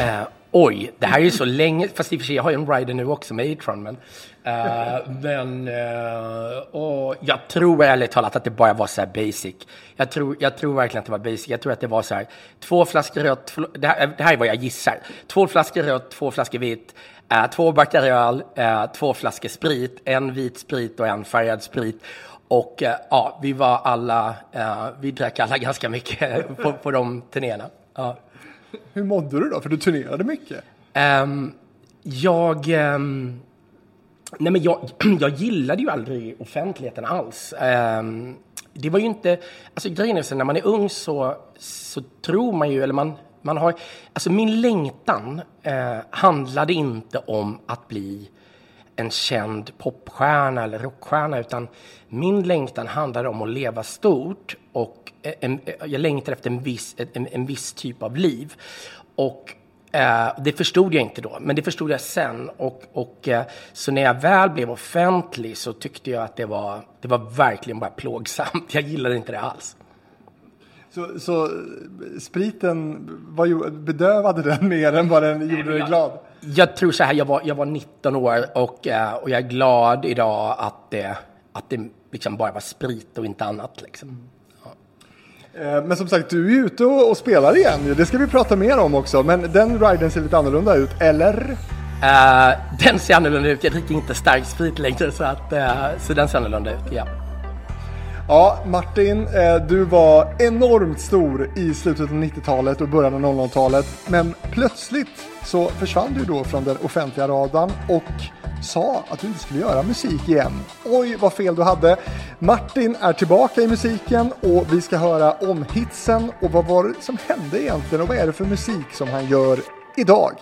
Uh, oj, det här är ju så länge, fast i och för sig, jag har ju en rider nu också med E-tron, men, uh, men eh, uh, och jag tror ärligt talat att det bara var så här basic. Jag tror, jag tror verkligen att det var basic. Jag tror att det var så här, två flaskor rött, det här, det här är vad jag gissar. Två flaskor rött, två flaskor vitt, uh, två backar öl, två flaskor sprit, en vit sprit och en färgad sprit. Och ja, vi var alla, vi drack alla ganska mycket på, på de turnéerna. Ja. Hur mådde du då? För du turnerade mycket. Um, jag... Um, nej men jag, jag gillade ju aldrig offentligheten alls. Um, det var ju inte... Alltså grejen är så när man är ung så, så tror man ju, eller man, man har... Alltså min längtan uh, handlade inte om att bli en känd popstjärna eller rockstjärna utan min längtan handlade om att leva stort och eh, en, eh, jag längtade efter en viss, en, en viss typ av liv. Och eh, det förstod jag inte då, men det förstod jag sen. Och, och, eh, så när jag väl blev offentlig så tyckte jag att det var, det var verkligen bara plågsamt. Jag gillade inte det alls. Så, så spriten, vad, bedövade den mer än vad den gjorde dig glad? Jag tror så här, jag var, jag var 19 år och, eh, och jag är glad idag att det, att det liksom bara var sprit och inte annat. Liksom. Eh, men som sagt, du är ute och spelar igen Det ska vi prata mer om också. Men den riden ser lite annorlunda ut, eller? Uh, den ser annorlunda ut. Jag dricker inte stark sprit längre, så, att, uh, så den ser annorlunda ut, ja. Ja, Martin, eh, du var enormt stor i slutet av 90-talet och början av 00-talet. Men plötsligt så försvann du då från den offentliga radarn och sa att du inte skulle göra musik igen. Oj, vad fel du hade. Martin är tillbaka i musiken och vi ska höra om hitsen och vad var det som hände egentligen och vad är det för musik som han gör idag?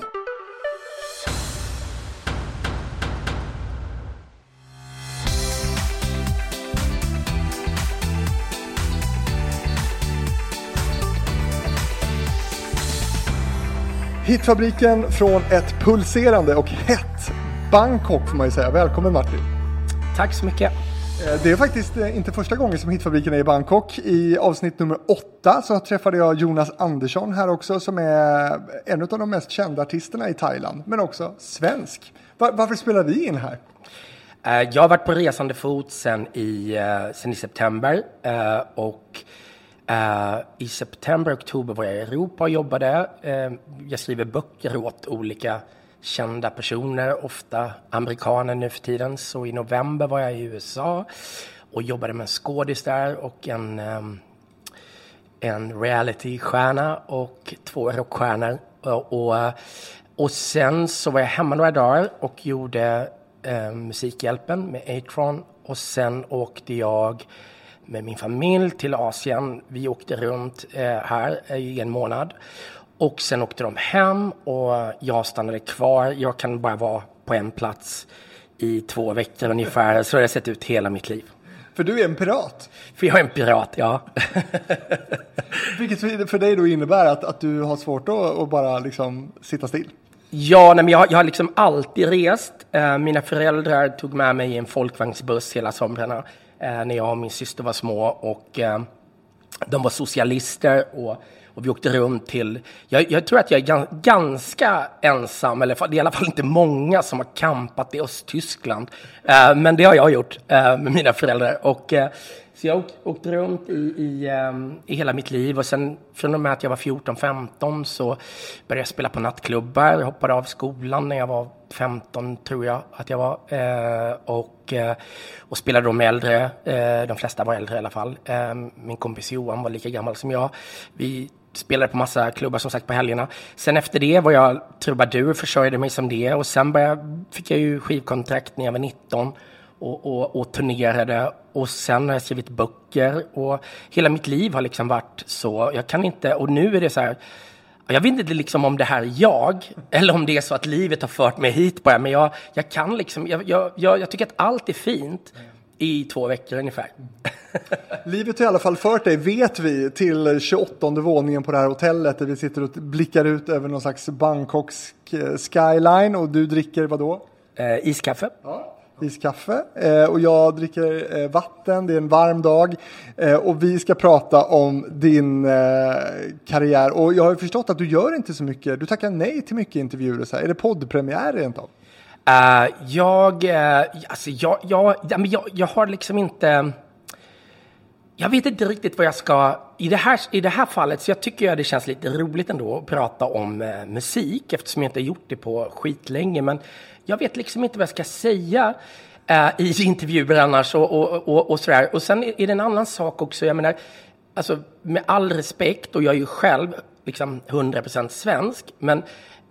Hitfabriken från ett pulserande och hett Bangkok får man ju säga. Välkommen Martin! Tack så mycket! Eh, det är faktiskt eh, inte första gången som Hitfabriken är i Bangkok. I avsnitt nummer åtta så träffade jag Jonas Andersson här också som är en av de mest kända artisterna i Thailand, men också svensk. Var, varför spelar vi in här? Eh, jag har varit på resande fot sen i, sen i september och Eh, i september, oktober var jag i Europa och jobbade. Eh, jag skriver böcker åt olika kända personer, ofta amerikaner nu för tiden. Så i november var jag i USA och jobbade med en skådis där och en, um, en realitystjärna och två rockstjärnor. Eh, och, och, och sen så var jag hemma några dagar och gjorde eh, Musikhjälpen med Atron och sen åkte jag med min familj till Asien. Vi åkte runt eh, här i en månad och sen åkte de hem och jag stannade kvar. Jag kan bara vara på en plats i två veckor ungefär. Så har det sett ut hela mitt liv. För du är en pirat? För jag är en pirat, ja. Vilket för dig då innebär att, att du har svårt att, bara liksom sitta still? Ja, nej, men jag, jag har liksom alltid rest. Eh, mina föräldrar tog med mig i en folkvagnsbuss hela somrarna eh, Eh, när jag och min syster var små. Och eh, de var socialister och och vi åkte runt till, jag, jag tror att jag är ganska ensam, eller det är i alla fall inte många som har kampat i Östtyskland. Eh, men det har jag gjort eh, med mina föräldrar. Och, så jag har åkt runt i, i, ehm, i hela mitt liv och sen från och med att jag var 14-15 så började jag spela på nattklubbar. Jag hoppade av skolan när jag var 15 tror jag att jag var. Eh, och, eh, och spelade då med äldre, eh, de flesta var äldre i alla fall. Ehm, min kompis Johan var lika gammal som jag. Vi spelade på massa klubbar som sagt på helgerna. Sen efter det var jag trubadur, försörjde mig som det och sen började, fick jag ju skivkontrakt när jag var 19 och, och, och turnerade och sen har jag skrivit böcker och hela mitt liv har liksom varit så. Jag kan inte, och nu är det så här, jag vet inte liksom om det här är jag eller om det är så att livet har fört mig hit bara, men jag, jag kan liksom, jag, jag, jag tycker att allt är fint i två veckor ungefär. Livet har i alla fall fört dig, vet vi, till 28 våningen på det här hotellet där vi sitter och blickar ut över någon slags Bangkoks eh, skyline och du dricker vad då? Eh, iskaffe. Ja iskaffe eh, och jag dricker eh, vatten. Det är en varm dag eh, och vi ska prata om din eh, karriär. Och jag har förstått att du gör inte så mycket. Du tackar nej till mycket intervjuer och så här. Är det poddpremiär rent av? Uh, jag, uh, alltså jag, jag, jag, jag har liksom inte... Jag vet inte riktigt vad jag ska... I det här, i det här fallet så jag tycker jag det känns lite roligt ändå att prata om uh, musik eftersom jag inte har gjort det på skitlänge. Men jag vet liksom inte vad jag ska säga eh, i intervjuer annars och, och, och, och sådär. Och sen är det en annan sak också. Jag menar, alltså med all respekt och jag är ju själv liksom 100% svensk. Men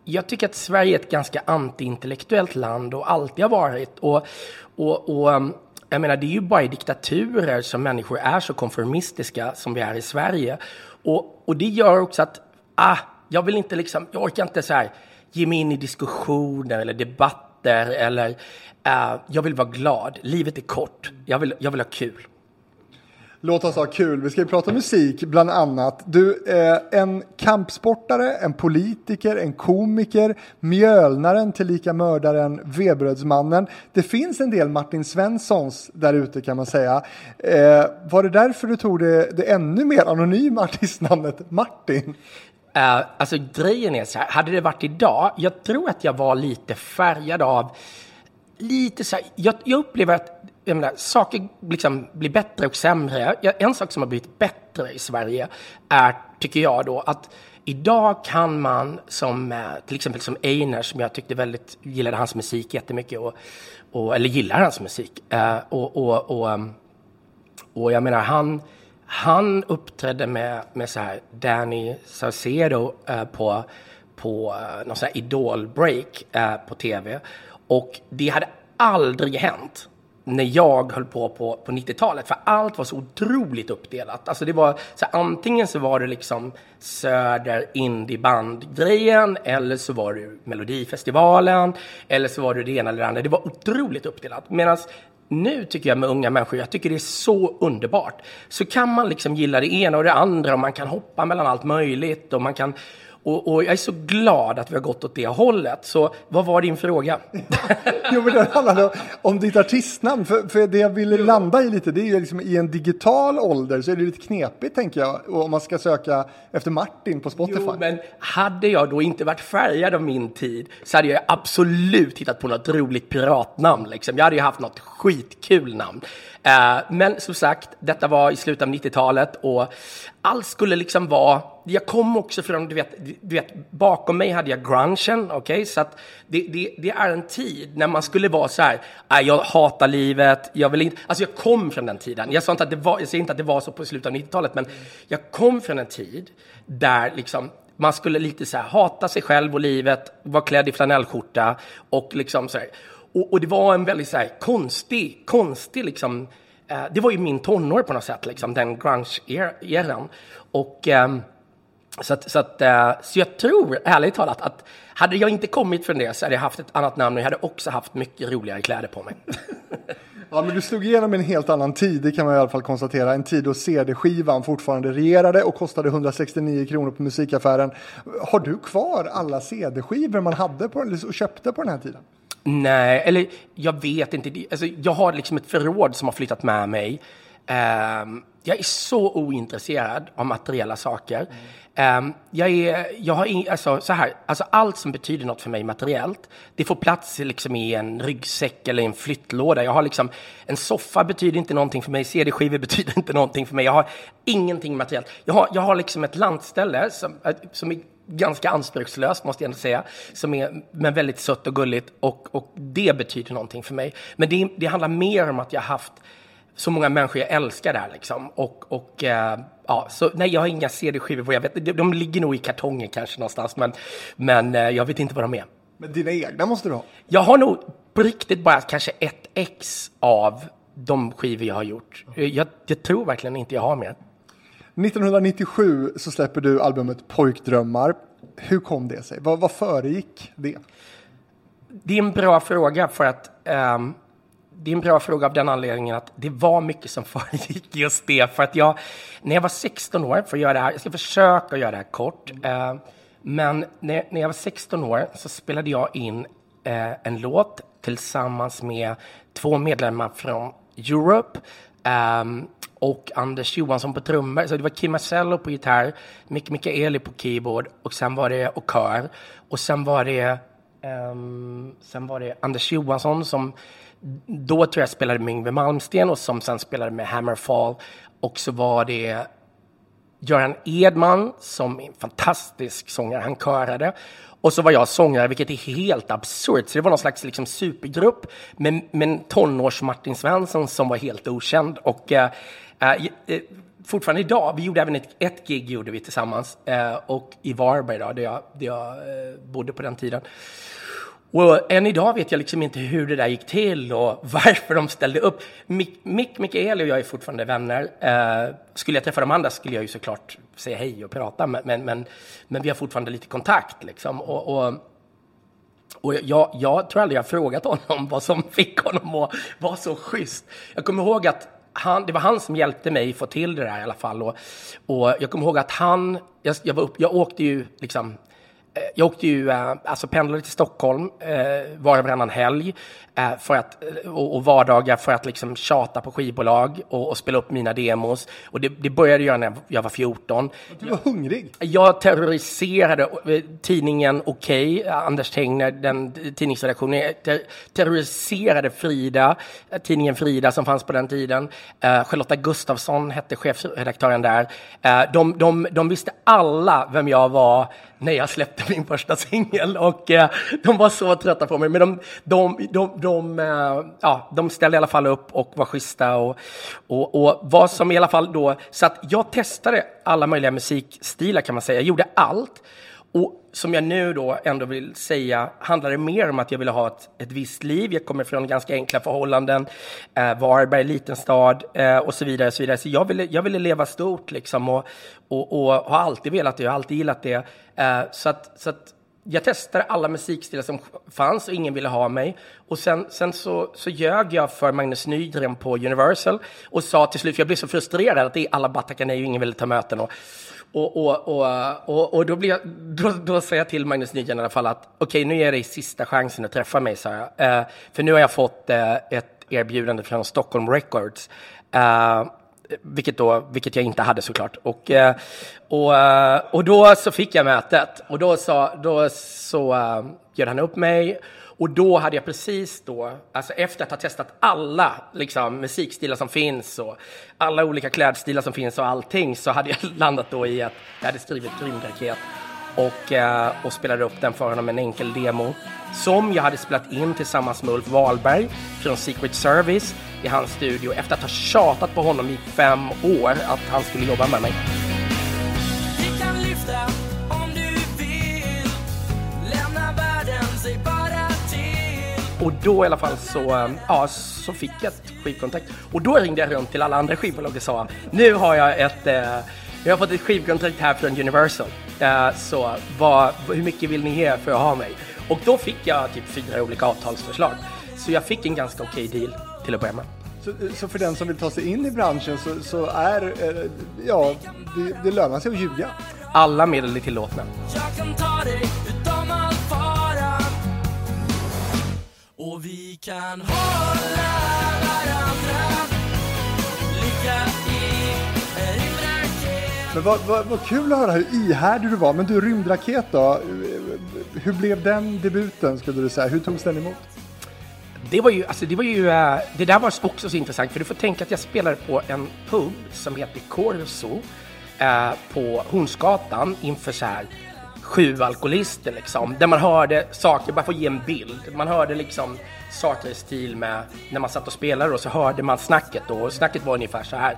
jag tycker att Sverige är ett ganska antiintellektuellt land och alltid har varit. Och, och, och mm, jag menar, det är ju bara i diktaturer som människor är så konformistiska som vi är i Sverige. Och, och det gör också att, ah, jag vill inte liksom, jag orkar inte så här ge mig in i diskussioner eller debatter eller uh, jag vill vara glad. Livet är kort. Jag vill, jag vill ha kul. Låt oss ha kul. Vi ska ju prata musik bland annat. Du är en kampsportare, en politiker, en komiker, mjölnaren tillika mördaren, vebrödsmannen. Det finns en del Martin Svenssons där ute kan man säga. Eh, var det därför du tog det, det ännu mer anonyma artistnamnet Martin? Uh, alltså grejen är så här, hade det varit idag, jag tror att jag var lite färgad av lite så här, jag, jag upplever att jag menar, saker liksom blir bättre och sämre. En sak som har blivit bättre i Sverige är, tycker jag då, att idag kan man som eh, till exempel som Einar, som jag tyckte väldigt, gillade hans musik jättemycket, och, och, eller gillar hans musik. Uh, och, och, och, och jag menar, han, han uppträdde med, med så här Danny Saucedo eh, på, på eh, någon sån här Idol-break eh, på tv. Och det hade aldrig hänt när jag höll på på, på 90-talet, för allt var så otroligt uppdelat. Alltså det var så antingen så var det liksom Söder indieband-grejen, eller så var det Melodifestivalen, eller så var det det ena eller det andra. Det var otroligt uppdelat. Medan nu tycker jag med unga människor, jag tycker det är så underbart. Så kan man liksom gilla det ena och det andra och man kan hoppa mellan allt möjligt och man kan och, och, jag är så glad att vi har gått åt det hållet. Så vad var din fråga? jo, men det handlade om ditt artistnamn. För, för det jag ville landa i lite, det är ju liksom i en digital ålder så är det lite knepigt tänker jag. Om man ska söka efter Martin på Spotify. Jo, men hade jag då inte varit färgad av min tid så hade jag absolut hittat på något roligt piratnamn. Liksom. Jag hade ju haft något skitkul namn. Uh, men som sagt, detta var i slutet av 90-talet och allt skulle liksom vara jag kom också från, du vet, du vet bakom mig hade jag grungen, okej? Okay? Så att det, det, det, är en tid när man skulle vara så här, äh, jag hatar livet, jag vill inte, alltså jag kom från den tiden. Jag, sa inte att det var, jag säger inte att det var så på slutet av 90-talet, men jag kom från en tid där liksom man skulle lite så här hata sig själv och livet, vara klädd i flanellskjorta och liksom så här. Och, och det var en väldigt så här konstig, konstig liksom, eh, det var ju min tonår på något sätt, liksom, den grunge-eran. Och eh, så, att, så, att, eh, så jag tror, ärligt talat, att hade jag inte kommit från det så hade jag haft ett annat namn och jag hade också haft mycket roligare kläder på mig. Ja, men du slog igenom en helt annan tid, det kan man i alla fall konstatera. En tid då CD-skivan fortfarande regerade och kostade 169 kronor på musikaffären. Har du kvar alla CD-skivor man hade på, och köpte på den här tiden? Nej, eller jag vet inte. Alltså, jag har liksom ett förråd som har flyttat med mig. Um, jag är så ointresserad av materiella saker. Um, jag, är, jag har in, alltså, så här, alltså allt som betyder något för mig materiellt, det får plats liksom i en ryggsäck eller en flyttlåda. Jag har liksom, en soffa betyder inte någonting för mig, CD-skivor betyder inte någonting för mig. Jag har ingenting materiellt. Jag har, jag har liksom ett lantställe som, eh, som är ganska anspråkslöst, måste jag ändå säga, som är men väldigt sött och gulligt och, och det betyder någonting för mig. Men det, det handlar mer om att jag har haft så många människor jag älskar där liksom. Och, och äh, ja, så nej, jag har inga CD-skivor. Jag vet, de, de ligger nog i kartonger kanske någonstans, men, men äh, jag vet inte vad de är. Men dina egna måste du ha? Jag har nog på riktigt bara kanske ett ex av de skivor jag har gjort. Jag, jag tror verkligen inte jag har mer. 1997 så släpper du albumet Pojkdrömmar. Hur kom det sig? Vad, vad föregick det? Det är en bra fråga för att um, det är en bra fråga av den anledningen att det var mycket som föregick just det. För att jag, när jag var 16 år, för att göra det här, jag ska försöka göra det här kort. Eh, men när, när jag var 16 år så spelade jag in eh, en låt tillsammans med två medlemmar från Europe. Um, och Anders Johansson på trummor. Så det var Kim Marcello på gitarr, Mick Mikaeli på keyboard och sen var det och kör. Och sen var det, um, sen var det Anders Johansson som då tror jag spelade med Yngwie Malmsteen och som sen spelade med Hammerfall. Och så var det Göran Edman som är en fantastisk sångare, han körade. Och så var jag sångare, vilket är helt absurt. Så det var någon slags liksom, supergrupp med, med tonårs-Martin Svensson som var helt okänd. Och eh, eh, eh, fortfarande idag, vi gjorde även ett, ett gig gjorde vi tillsammans. Eh, och i Varberg då, där jag, där jag eh, bodde på den tiden. Och än idag vet jag liksom inte hur det där gick till och varför de ställde upp. Mick, Mick Mikael och jag är fortfarande vänner. Eh, skulle jag träffa de andra skulle jag ju såklart säga hej och prata, men, men, men, men vi har fortfarande lite kontakt liksom. Och, och, och jag, jag tror aldrig jag frågat honom vad som fick honom att vara så schysst. Jag kommer ihåg att han, det var han som hjälpte mig få till det där i alla fall. Och, och jag kommer ihåg att han, jag, jag, var upp, jag åkte ju liksom jag åkte ju, eh, alltså pendlade till Stockholm eh, var och varannan helg eh, för att, och, vardagar för att liksom tjata på skivbolag och, och spela upp mina demos. Och det, det började jag när jag var 14. Du var hungrig? Jag terroriserade tidningen Okej, okay, Anders Tegner, den tidningsredaktionen. Ter, terroriserade Frida, tidningen Frida som fanns på den tiden. Eh, Charlotta Gustafsson hette chefredaktören där. Eh, de, de, de visste alla vem jag var när jag släppte min första singel och eh, de var så trötta på mig. Men de, de, de, de, eh, ja, de ställde i alla fall upp och var schyssta och, och, och vad som i alla fall då, så att jag testade alla möjliga musikstilar kan man säga. Jag gjorde allt. Och som jag nu då ändå vill säga handlar det mer om att jag ville ha ett, ett visst liv. Jag kommer från ganska enkla förhållanden, eh, Varberg, liten stad eh, och så vidare. Och så vidare. så jag ville, jag ville leva stort liksom och, och, och har alltid velat det, jag har alltid gillat det. Eh, så att, så att jag testade alla musikstilar som fanns och ingen ville ha mig. Och sen, sen så, så ljög jag för Magnus Nygren på Universal och sa till slut, för jag blev så frustrerad att det är alla bara tackade nej och ingen ville ta möten. Och, och, och, och, och, och då, blir jag, då, då säger jag till Magnus Nygren i alla fall att okej, okay, nu är det sista chansen att träffa mig, sa jag. Uh, för nu har jag fått uh, ett erbjudande från Stockholm Records. Uh, vilket, då, vilket jag inte hade såklart. Och, och, och då så fick jag mötet och då, sa, då så uh, bjöd han upp mig och då hade jag precis då, alltså efter att ha testat alla liksom, musikstilar som finns och alla olika klädstilar som finns och allting så hade jag landat då i att jag hade skrivit Rymdraket och, eh, och spelade upp den för honom en enkel demo som jag hade spelat in tillsammans med Ulf Wahlberg från Secret Service i hans studio efter att ha tjatat på honom i fem år att han skulle jobba med mig. Och då i alla fall så, eh, ja, så fick jag ett skivkontrakt. Och då ringde jag runt till alla andra skivbolag och sa nu har jag ett, eh, jag har fått ett skivkontrakt här från Universal. Eh, så vad, hur mycket vill ni ge för att ha mig? Och då fick jag typ fyra olika avtalsförslag. Så jag fick en ganska okej okay deal till att börja med. Så, så, för den som vill ta sig in i branschen så, så är, eh, ja, det, det lönar sig att ljuga? Alla medel är tillåtna. Och vi kan hålla varandra Lycka i Men vad, vad, vad kul att höra hur ihärdig du var. Men du, rymdraket då? Hur blev den debuten skulle du säga? Hur togs den emot? Det var ju, alltså det var ju, eh, det där var också så intressant för du får tänka att jag spelade på en pub som heter Corso eh, på Hornsgatan inför så här sju alkoholister liksom. Där man hörde saker, bara för att ge en bild. Man hörde liksom saker i stil med när man satt och spelade och så hörde man snacket då. Och snacket var ungefär så här.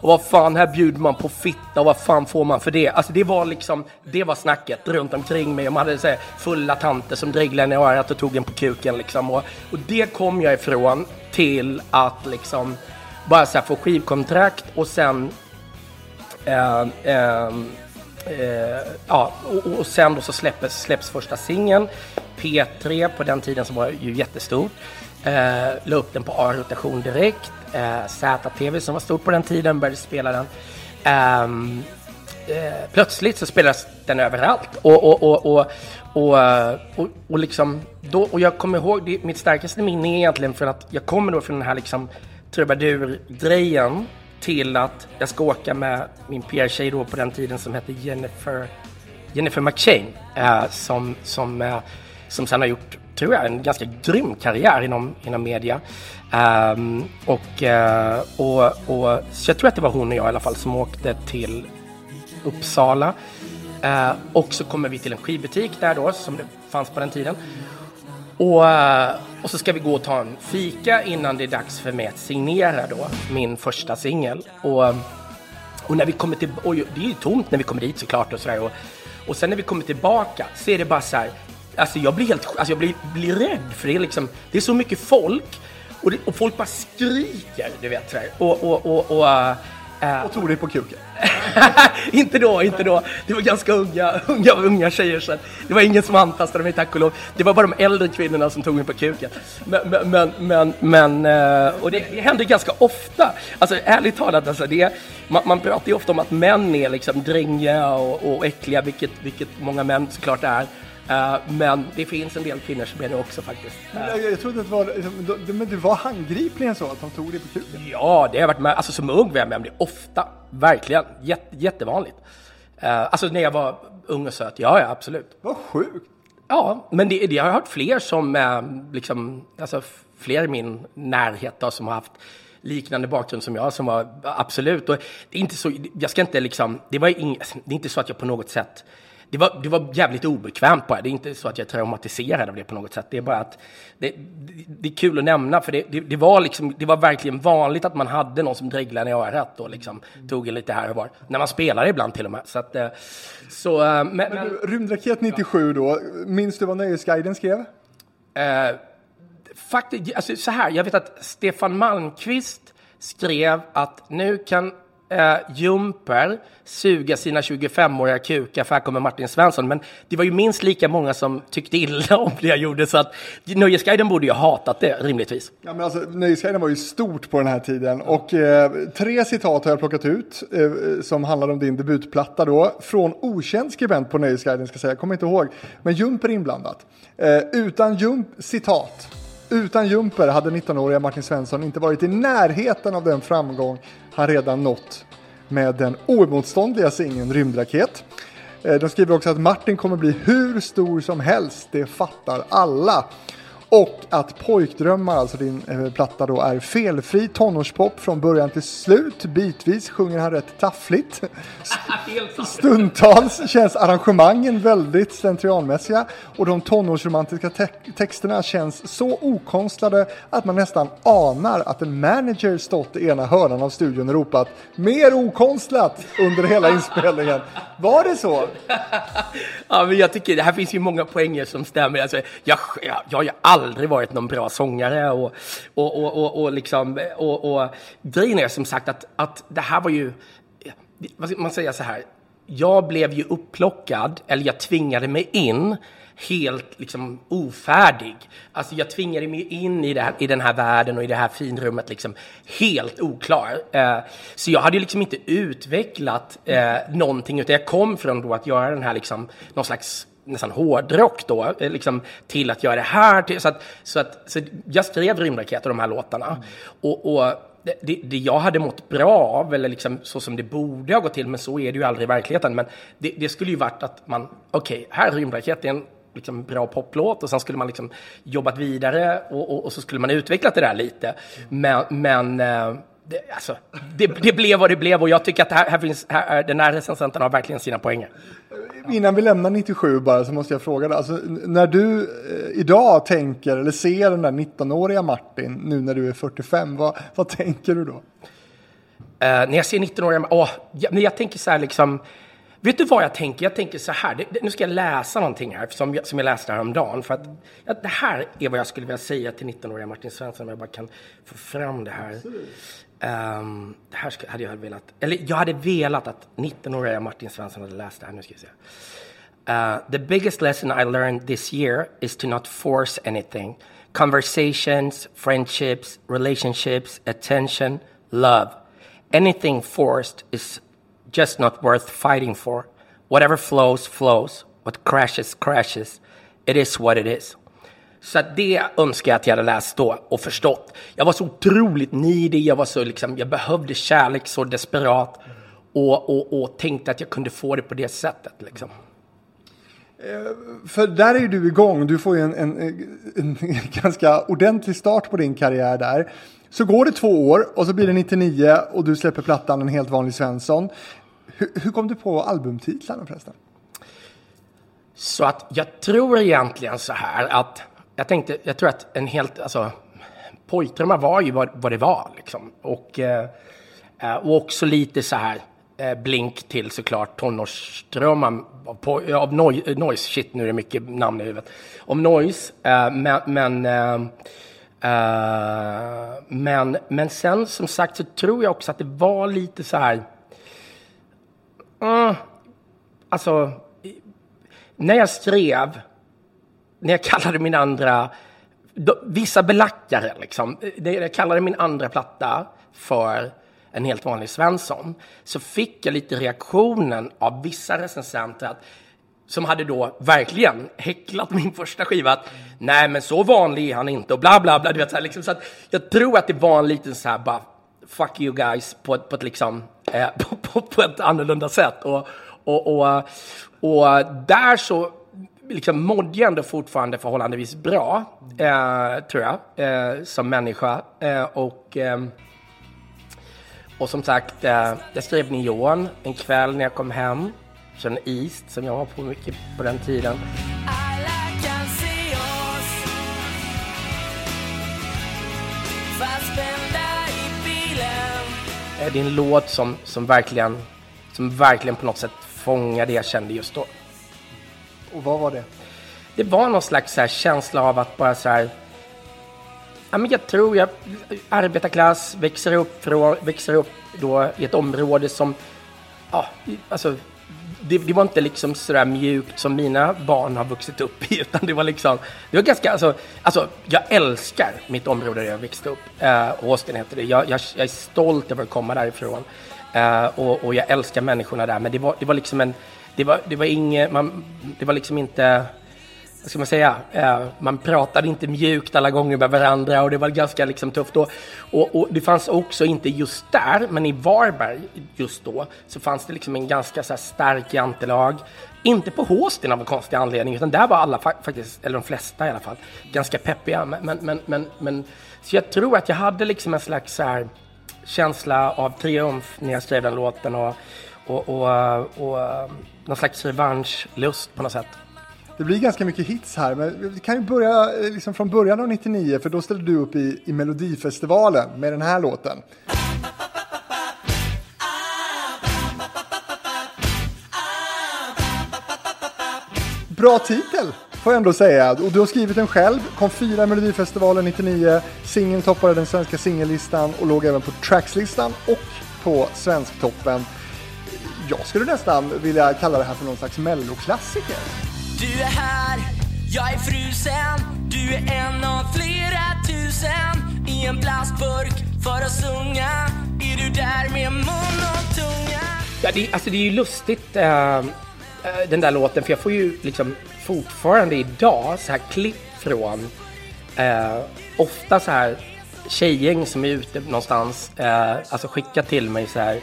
Och vad fan, här bjuder man på fitta och vad fan får man för det? Alltså det var liksom, det var snacket runt omkring mig. Och man hade så här, fulla tanter som dreglade i örat och tog en på kuken liksom. Och, och det kom jag ifrån till att liksom bara så här, få skivkontrakt och sen eh, eh, Eh, ja, och, och, sen då så släpps, släpps första singeln. P3 på den tiden som var ju jättestort. Eh, la upp den på A-rotation direkt. Eh, ZTV som var stort på den tiden började spela den. Eh, eh, plötsligt så spelas den överallt. Och, och, och, och, och, eh, och, och, liksom, då, och jag kommer ihåg, det, mitt starkaste minne är egentligen för att jag kommer då från den här liksom trubadur-drejen till att jag ska åka med min PR-tjej då på den tiden som hette Jennifer, Jennifer McShane. Eh, som, som, eh, som sen har gjort, tror jag, en ganska grym karriär inom, inom media. Um, och, uh, och, och, så jag tror att det var hon och jag i alla fall som åkte till Uppsala. Uh, och så kommer vi till en skivbutik där då, som det fanns på den tiden. Och, och så ska vi gå och ta en fika innan det är dags för mig att signera då min första singel. Och, och när vi kommer till, och det är ju tomt när vi kommer dit såklart och sådär. Och, och sen när vi kommer tillbaka så är det bara så här, alltså jag blir helt, alltså jag blir, blir rädd för det är liksom, det är så mycket folk. Och, det, och folk bara skriker, du vet. Sådär. Och, och, och, och, äh, och tog dig på kuken? inte då, inte då. Det var ganska unga, unga, unga tjejer så det var ingen som antastade mig tack och lov. Det var bara de äldre kvinnorna som tog mig på kuken. Men, men, men, men eh, och det, det hände ganska ofta. Alltså ärligt talat, alltså, det, man, man pratar ju ofta om att män är liksom drängiga och, och äckliga, vilket, vilket många män såklart är. Uh, men det finns en del kvinnor som är det också faktiskt. Men jag, jag trodde att det var, men det var handgripligen så att de tog det på kuken? Ja, det har varit med, alltså som ung var jag med om det ofta. Verkligen, Jätte, jättevanligt. Uh, alltså när jag var ung och söt, ja, ja absolut. Vad sjukt! Ja, men det, det, jag har hört fler som, uh, liksom, alltså fler i min närhet då, som har haft liknande bakgrund som jag, som var absolut. Och det är inte så, jag ska inte liksom, det var ing, det är inte så att jag på något sätt det var, det var jävligt obekvämt bara. Det är inte så att jag är traumatiserad av det på något sätt. Det är bara att det, det, det är kul att nämna för det, det, det, var liksom, det var verkligen vanligt att man hade någon som dreglade i örat och liksom tog en lite här och var. När man spelade ibland till och med. Så att, eh, så, eh, men, men, du, Rymdraket 97 då, minns du vad Nöjesguiden skrev? Eh, faktiskt, alltså så här, jag vet att Stefan Malmqvist skrev att nu kan eh, Jumper suga sina 25-åriga kukar för här kommer Martin Svensson. Men det var ju minst lika många som tyckte illa om det jag gjorde så att Nöjesguiden borde ju ha hatat det rimligtvis. Ja, men alltså, Nöjesguiden var ju stort på den här tiden och eh, tre citat har jag plockat ut eh, som handlar om din debutplatta då från okänd skribent på Nöjesguiden ska jag säga, jag kommer inte ihåg, men Jumper inblandat. Eh, utan Jump, citat. Utan Jumper hade 19-åriga Martin Svensson inte varit i närheten av den framgång han redan nått med den oemotståndliga singeln Rymdraket. Eh, de skriver också att Martin kommer bli hur stor som helst, det fattar alla. Och att Pojkdrömmar, alltså din eh, platta då, är felfri tonårspop från början till slut. Bitvis sjunger han rätt taffligt. Stundtals känns arrangemangen väldigt slentrianmässiga och de tonårsromantiska te texterna känns så okonstlade att man nästan anar att en manager stått i ena hörnan av studion och ropat mer okonstlat under hela inspelningen. Var det så? ja, men jag tycker det här finns ju många poänger som stämmer. Alltså, jag, jag, jag har aldrig varit någon bra sångare och, och, och, och, och liksom, och, och grejen är som sagt att, att det här var ju, vad ska man säga så här, jag blev ju upplockad, eller jag tvingade mig in helt liksom ofärdig. Alltså jag tvingade mig in i, här, i den här världen och i det här finrummet liksom helt oklar. Eh, så jag hade liksom inte utvecklat eh, någonting utan jag kom från då att göra den här liksom någon slags nästan hårdrock då, eh, liksom, till att göra det här. Till, så, att, så, att, så jag skrev Rymdraket och de här låtarna. Mm. Och, och det, det, jag hade mått bra av, eller liksom så som det borde ha gått till, men så är det ju aldrig i verkligheten. Men det, det skulle ju varit att man, okej, okay, här är Rymdraket, det är en liksom bra poplåt och sen skulle man liksom jobbat vidare och, och, och så skulle man utvecklat det där lite. Men, men eh, det, alltså, det, det, blev vad det blev och jag tycker att här, här finns, här, den här recensenten har verkligen sina poänger. Innan vi lämnar 97 bara så måste jag fråga dig, alltså, när du eh, idag tänker eller ser den där 19-åriga Martin nu när du är 45, vad, vad tänker du då? Uh, när jag ser 19-åriga, oh, jag, jag tänker så här liksom, Vet du vad jag tänker? Jag tänker så här. Det, nu ska jag läsa någonting här som jag, som jag läste häromdagen. För att, ja, det här är vad jag skulle vilja säga till 19-åriga Martin Svensson om jag bara kan få fram det här. Um, det här hade jag velat, eller jag hade velat att 19-åriga Martin Svensson hade läst det här. Nu ska vi se. Uh, the biggest lesson I learned this year is to not force anything. Conversations, friendships, relationships, attention, love. Anything forced is just not worth fighting for. Whatever flows, flows. What crashes, crashes. It is what it is. Så det önskar jag att jag hade läst då och förstått. Jag var så otroligt needy, jag var så liksom, jag behövde kärlek så desperat. Och, och, och tänkte att jag kunde få det på det sättet liksom. För där är ju du igång, du får ju en, en, en, ganska ordentlig start på din karriär där. Så går det två år och så blir det 99 och du släpper plattan En helt vanlig Svensson. Hur, hur kom du på albumtitlarna förresten? Så att jag tror egentligen så här att jag tänkte, jag tror att en helt, alltså pojkdrömmar var ju vad, vad det var liksom. Och, eh, eh och också lite så här eh, blink till såklart tonårsdrömmar av noise, noise, shit nu är det mycket namn i huvudet, om noise, eh, men, men eh, Uh, men, men sen som sagt så tror jag också att det var lite så här. Uh, alltså, när jag skrev, när jag kallade min andra, då, vissa belackare liksom, när jag kallade min andra platta för en helt vanlig Svensson, så fick jag lite reaktionen av vissa recensenter att som hade då verkligen häcklat min första skiva att nej men så vanlig är han inte och bla bla bla. Du vet, så, här, liksom, så att jag tror att det var en liten så här bara fuck you guys på, på ett liksom eh, på, på, på, ett annorlunda sätt. Och, och, och, och där så liksom mådde jag ändå fortfarande förhållandevis bra, eh, tror jag, eh, som människa. Eh, och, eh, och som sagt, eh, jag skrev Neon en kväll när jag kom hem från East som jag var på mycket på den tiden. Eh, det är en låt som, som, verkligen, som verkligen på något sätt fångar det jag kände just då. Och vad var det? Det var någon slags så känsla av att bara så här... Ja, men jag tror jag arbetarklass, växer upp, från, växer upp då i ett område som... Ja, alltså det, det, var inte liksom sådär mjukt som mina barn har vuxit upp i, utan det var liksom, det var ganska, alltså, alltså jag älskar mitt område där jag växte upp. Eh, Austin heter det. Jag, jag, jag, är stolt över att komma därifrån. Eh, och, och, jag älskar människorna där, men det var, det var liksom en, det var, det var inget, man, det var liksom inte, vad ska man säga, eh, man pratade inte mjukt alla gånger med varandra och det var ganska liksom tufft. Och, och, och, det fanns också, inte just där, men i Varberg just då, så fanns det liksom en ganska så här, stark jantelag. Inte på Håsten av en konstig anledning, utan där var alla faktiskt, eller de flesta i alla fall, ganska peppiga. Men, men, men, men, men så jag tror att jag hade liksom en slags så här, känsla av triumf när jag skrev den låten och, och, och, och, och någon slags revanschlust på något sätt. Det blir ganska mycket hits här, men vi kan ju börja eh, liksom från början av 99, för då ställde du upp i, i Melodifestivalen med den här låten. Bra titel, får jag ändå säga. Och du har skrivit den själv, kom fyra i Melodifestivalen 99, singeln toppade den svenska singellistan och låg även på Trackslistan och på Svensktoppen. Jag skulle nästan vilja kalla det här för någon slags melloklassiker. Du är här, jag är frusen Du är en av flera tusen I en plastburk för att sjunga Är du där med mun och tunga? Ja, det, alltså det är ju lustigt äh, den där låten för jag får ju liksom fortfarande idag så här klipp från äh, ofta så här tjejgäng som är ute någonstans, äh, alltså skicka till mig så här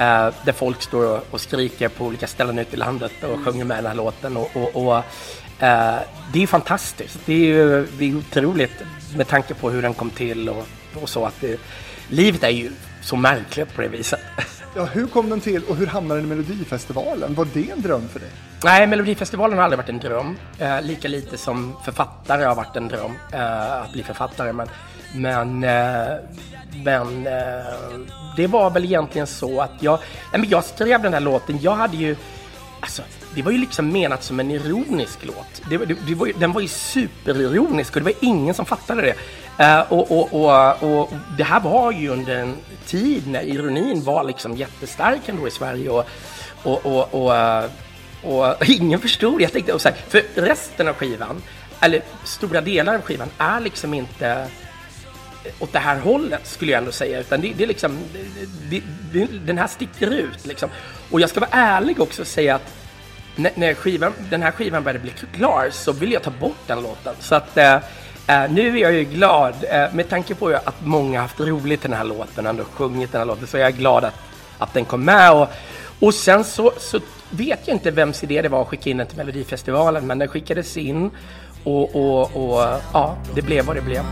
Uh, där folk står och, skriker på olika ställen ute i landet och mm. sjunger med den här låten. Och, och, och uh, det är fantastiskt. Det är det är otroligt med tanke på hur den kom till och, och så. att det, Livet är ju så märkligt på det viset. Ja, hur kom den till och hur hamnade den i Melodifestivalen? Var det en dröm för dig? Nej, Melodifestivalen har aldrig varit en dröm. Uh, lika lite som författare har varit en dröm att bli författare. Men, men, men det var väl egentligen så att jag, nej men jag skrev den här låten, jag hade ju, alltså det var ju liksom menat som en ironisk låt. Det, det, det var, den var ju superironisk och det var ingen som fattade det. Uh, och, och, och, och, det här var ju under en tid när ironin var liksom jättestark ändå i Sverige och, och, och, och, eh, och ingen förstod. Jag tänkte, och så här, för resten av skivan, eller stora delar av skivan, är liksom inte åt det här hållet skulle jag ändå säga. Utan det, det är liksom, det, det, den här sticker ut liksom. Och jag ska vara ärlig också och säga att när, när skivan, den här skivan började bli klar så ville jag ta bort den låten. Så att eh, eh nu är jag ju glad, eh, med tanke på att många haft roligt den här låten ändå sjungit den här låten, så är jag glad att, att den kom med. Och, och sen så, så vet jag inte vems idé det var att skicka in den till Melodifestivalen, men den skickades in och, och, och ja, det blev vad det blev.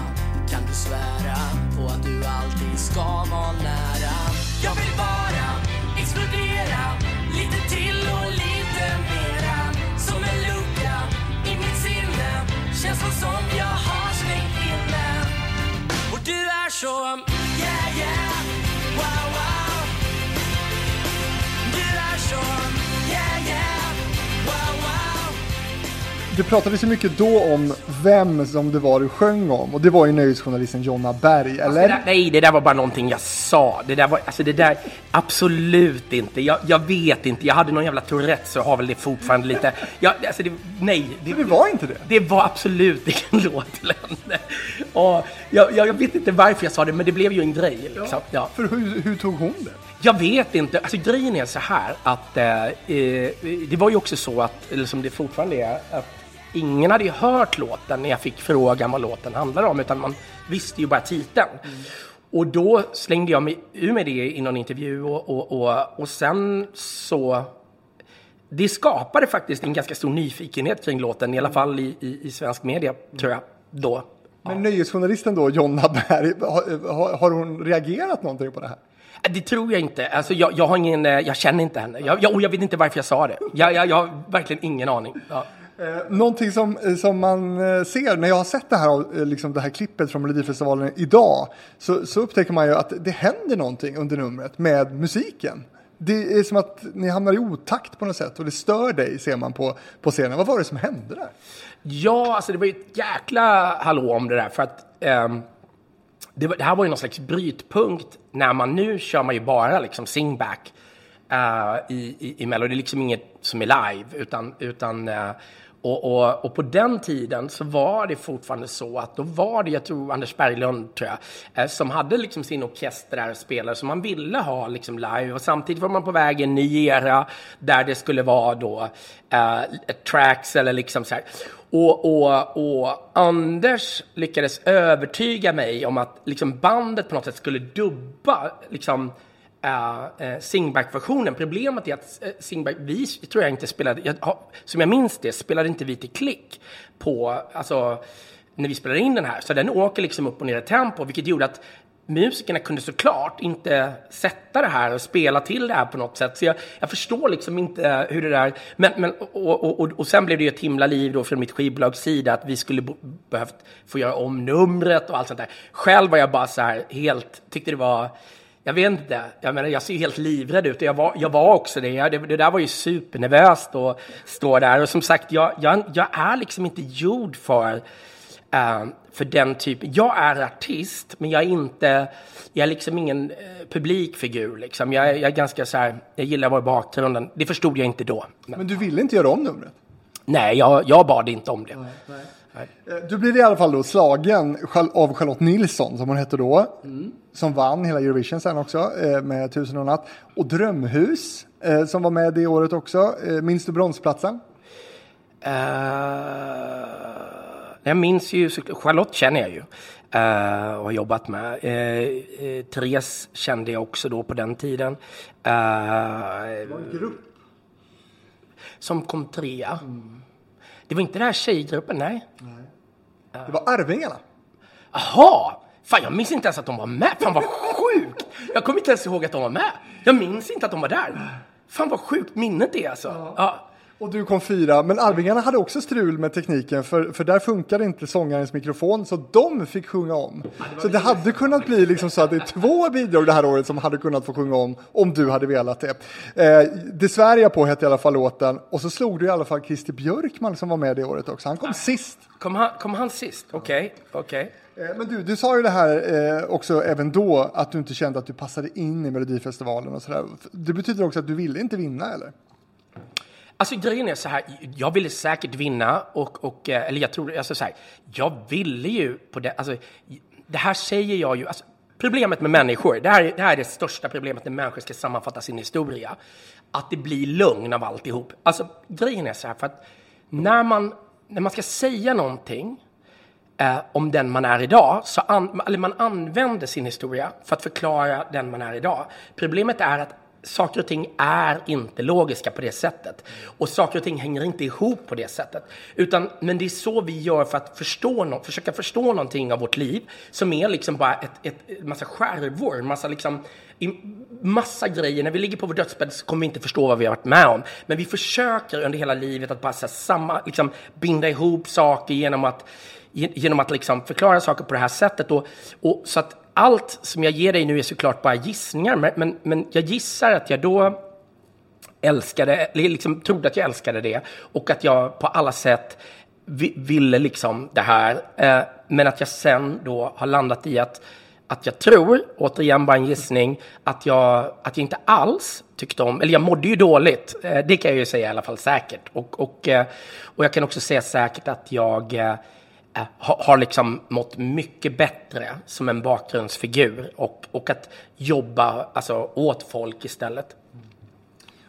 Kan du svära på att du alltid ska vara nära? Jag vill bara explodera lite till och lite mera Som en lucka i mitt sinne Känslor som jag har och du är så yeah yeah. Wow wow. Du är så Det pratades ju mycket då om vem som det var du sjöng om och det var ju nöjesjournalisten Jonna Berg, eller? Alltså det där, nej, det där var bara någonting jag sa. Det där var, alltså det där, absolut inte. Jag, jag vet inte, jag hade någon jävla Tourette så har väl det fortfarande lite. Jag, alltså det, nej. Det, det var inte det? Det var absolut ingen låt till henne. Och jag, jag, vet inte varför jag sa det, men det blev ju en grej. Liksom. Ja, ja. För hur, hur tog hon det? Jag vet inte. Alltså grejen är så här att eh, eh det var ju också så att, eller som det fortfarande är, att ingen hade ju hört låten när jag fick frågan vad låten handlade om, utan man visste ju bara titeln. Mm. Och då slängde jag mig ur med det i någon intervju och, och, och, och sen så det skapade faktiskt en ganska stor nyfikenhet kring låten, i alla fall i, i, i svensk media, tror jag, då. Men ja. nöjesjournalisten då, Jonna Berg, har, har, hon reagerat någonting på det här? Det tror jag inte. Alltså, jag, jag har ingen, eh, jag känner inte henne. Jag, jag, och jag vet inte varför jag sa det. Jag, jag, jag har verkligen ingen aning. Ja. Eh, någonting som, eh, som man eh, ser när jag har sett det här, eh, liksom det här klippet från Melodifestivalen idag så, så upptäcker man ju att det händer någonting under numret med musiken. Det är som att ni hamnar i otakt på något sätt och det stör dig ser man på, på scenen. Vad var det som hände där? Ja, alltså det var ju ett jäkla hallå om det där för att um, det, var, det, här var ju någon slags brytpunkt när man nu kör man ju bara liksom singback uh, i, i, i Mello. Det är liksom inget som är live utan, utan uh, och, och, och, på den tiden så var det fortfarande så att då var det, jag tror Anders Berglund tror jag, eh, som hade liksom sin orkester där och spelare som man ville ha liksom live och samtidigt var man på väg i en ny era där det skulle vara då eh, tracks eller liksom så här. Och, och, och Anders lyckades övertyga mig om att liksom bandet på något sätt skulle dubba liksom uh, singback-versionen. Problemet är att uh, singback, vi tror jag inte spelade, jag, som jag minns det, spelade inte vi till klick på, alltså när vi spelade in den här. Så den åker liksom upp och ner i tempo, vilket gjorde att musikerna kunde såklart inte sätta det här och spela till det här på något sätt. Så jag, jag förstår liksom inte hur det där... Men, men, och, och, och, och sen blev det ju ett himla liv då från mitt skivbolags sida att vi skulle behövt få göra om numret och allt sånt där. Själv var jag bara så här helt, tyckte det var jag vet inte, jag menar jag ser ju helt livrädd ut och jag var, jag var också det. Jag, det. det. där var ju supernervöst att stå där och som sagt, jag, jag, jag är liksom inte gjord för, uh, för den typen. Jag är artist, men jag är inte, jag är liksom ingen uh, publikfigur liksom. Jag, jag är ganska så här, jag gillar att vara i bakgrunden. Det förstod jag inte då. Men, men du ville inte göra om numret? Nej, jag, jag bad inte om det. Nej, nej. Eh, du blir i alla fall då slagen av Charlotte Nilsson som hon hette då. Mm. Som vann hela Eurovision sen också eh, med Tusen och natt. Och Drömhus eh, som var med det året också. Minns du bronsplatsen? Uh, jag minns ju, Charlotte känner jag ju. Uh, och har jobbat med. Uh, Therese kände jag också då på den tiden. det var en grupp. Som kom trea. Mm. Det var inte den här tjejgruppen, nej. nej. Det var Arvingarna. Jaha! Fan, jag minns inte ens att de var med. Fan vad sjukt! Jag kommer inte ens ihåg att de var med. Jag minns inte att de var där. Fan vad sjukt minnet är alltså. Ja. ja. Och du kom fyra, men Arvingarna hade också strul med tekniken för, för där funkade inte sångarens mikrofon så de fick sjunga om. Så det hade kunnat bli liksom så att det är två bidrag det här året som hade kunnat få sjunga om om du hade velat det. Eh, det jag på hette i alla fall låten och så slog du i alla fall Christer Björkman som var med det året också. Han kom sist. Kom han, kom han sist? Okej, okay. okej. Okay. Eh, men du, du sa ju det här eh, också även då att du inte kände att du passade in i Melodifestivalen och sådär. Det betyder också att du ville inte vinna eller? Alltså grejen är så här, jag ville säkert vinna och, och eh, eller jag tror, alltså så här, jag ville ju på det, alltså det här säger jag ju, alltså, problemet med människor, det här, det här är det största problemet när människor ska sammanfatta sin historia. Att det blir lögn av alltihop. Alltså grejen är så här, för att när man, när man ska säga någonting eh, om den man är idag, så an, eller man använder sin historia för att förklara den man är idag. Problemet är att saker och ting är inte logiska på det sättet. Och saker och ting hänger inte ihop på det sättet. Utan, men det är så vi gör för att förstå no försöka förstå någonting av vårt liv som är liksom bara ett, ett massa skärvor, massa liksom massa grejer. När vi ligger på vår dödsbädd så kommer vi inte förstå vad vi har varit med om. Men vi försöker under hela livet att bara samma, liksom, binda ihop saker genom att, genom att liksom förklara saker på det här sättet. Och, och, så att allt som jag ger dig nu är såklart bara gissningar, men, men, men jag gissar att jag då älskade, liksom trodde att jag älskade det och att jag på alla sätt ville liksom det här. Eh, men att jag sen då har landat i att, att jag tror, återigen bara en gissning, att jag, att jag inte alls tyckte om, eller jag mådde ju dåligt, eh, det kan jag ju säga i alla fall säkert. Och, och, eh, och jag kan också säga säkert att jag Eh, har liksom mått mycket bättre som en bakgrundsfigur och, och att jobba alltså, åt folk istället.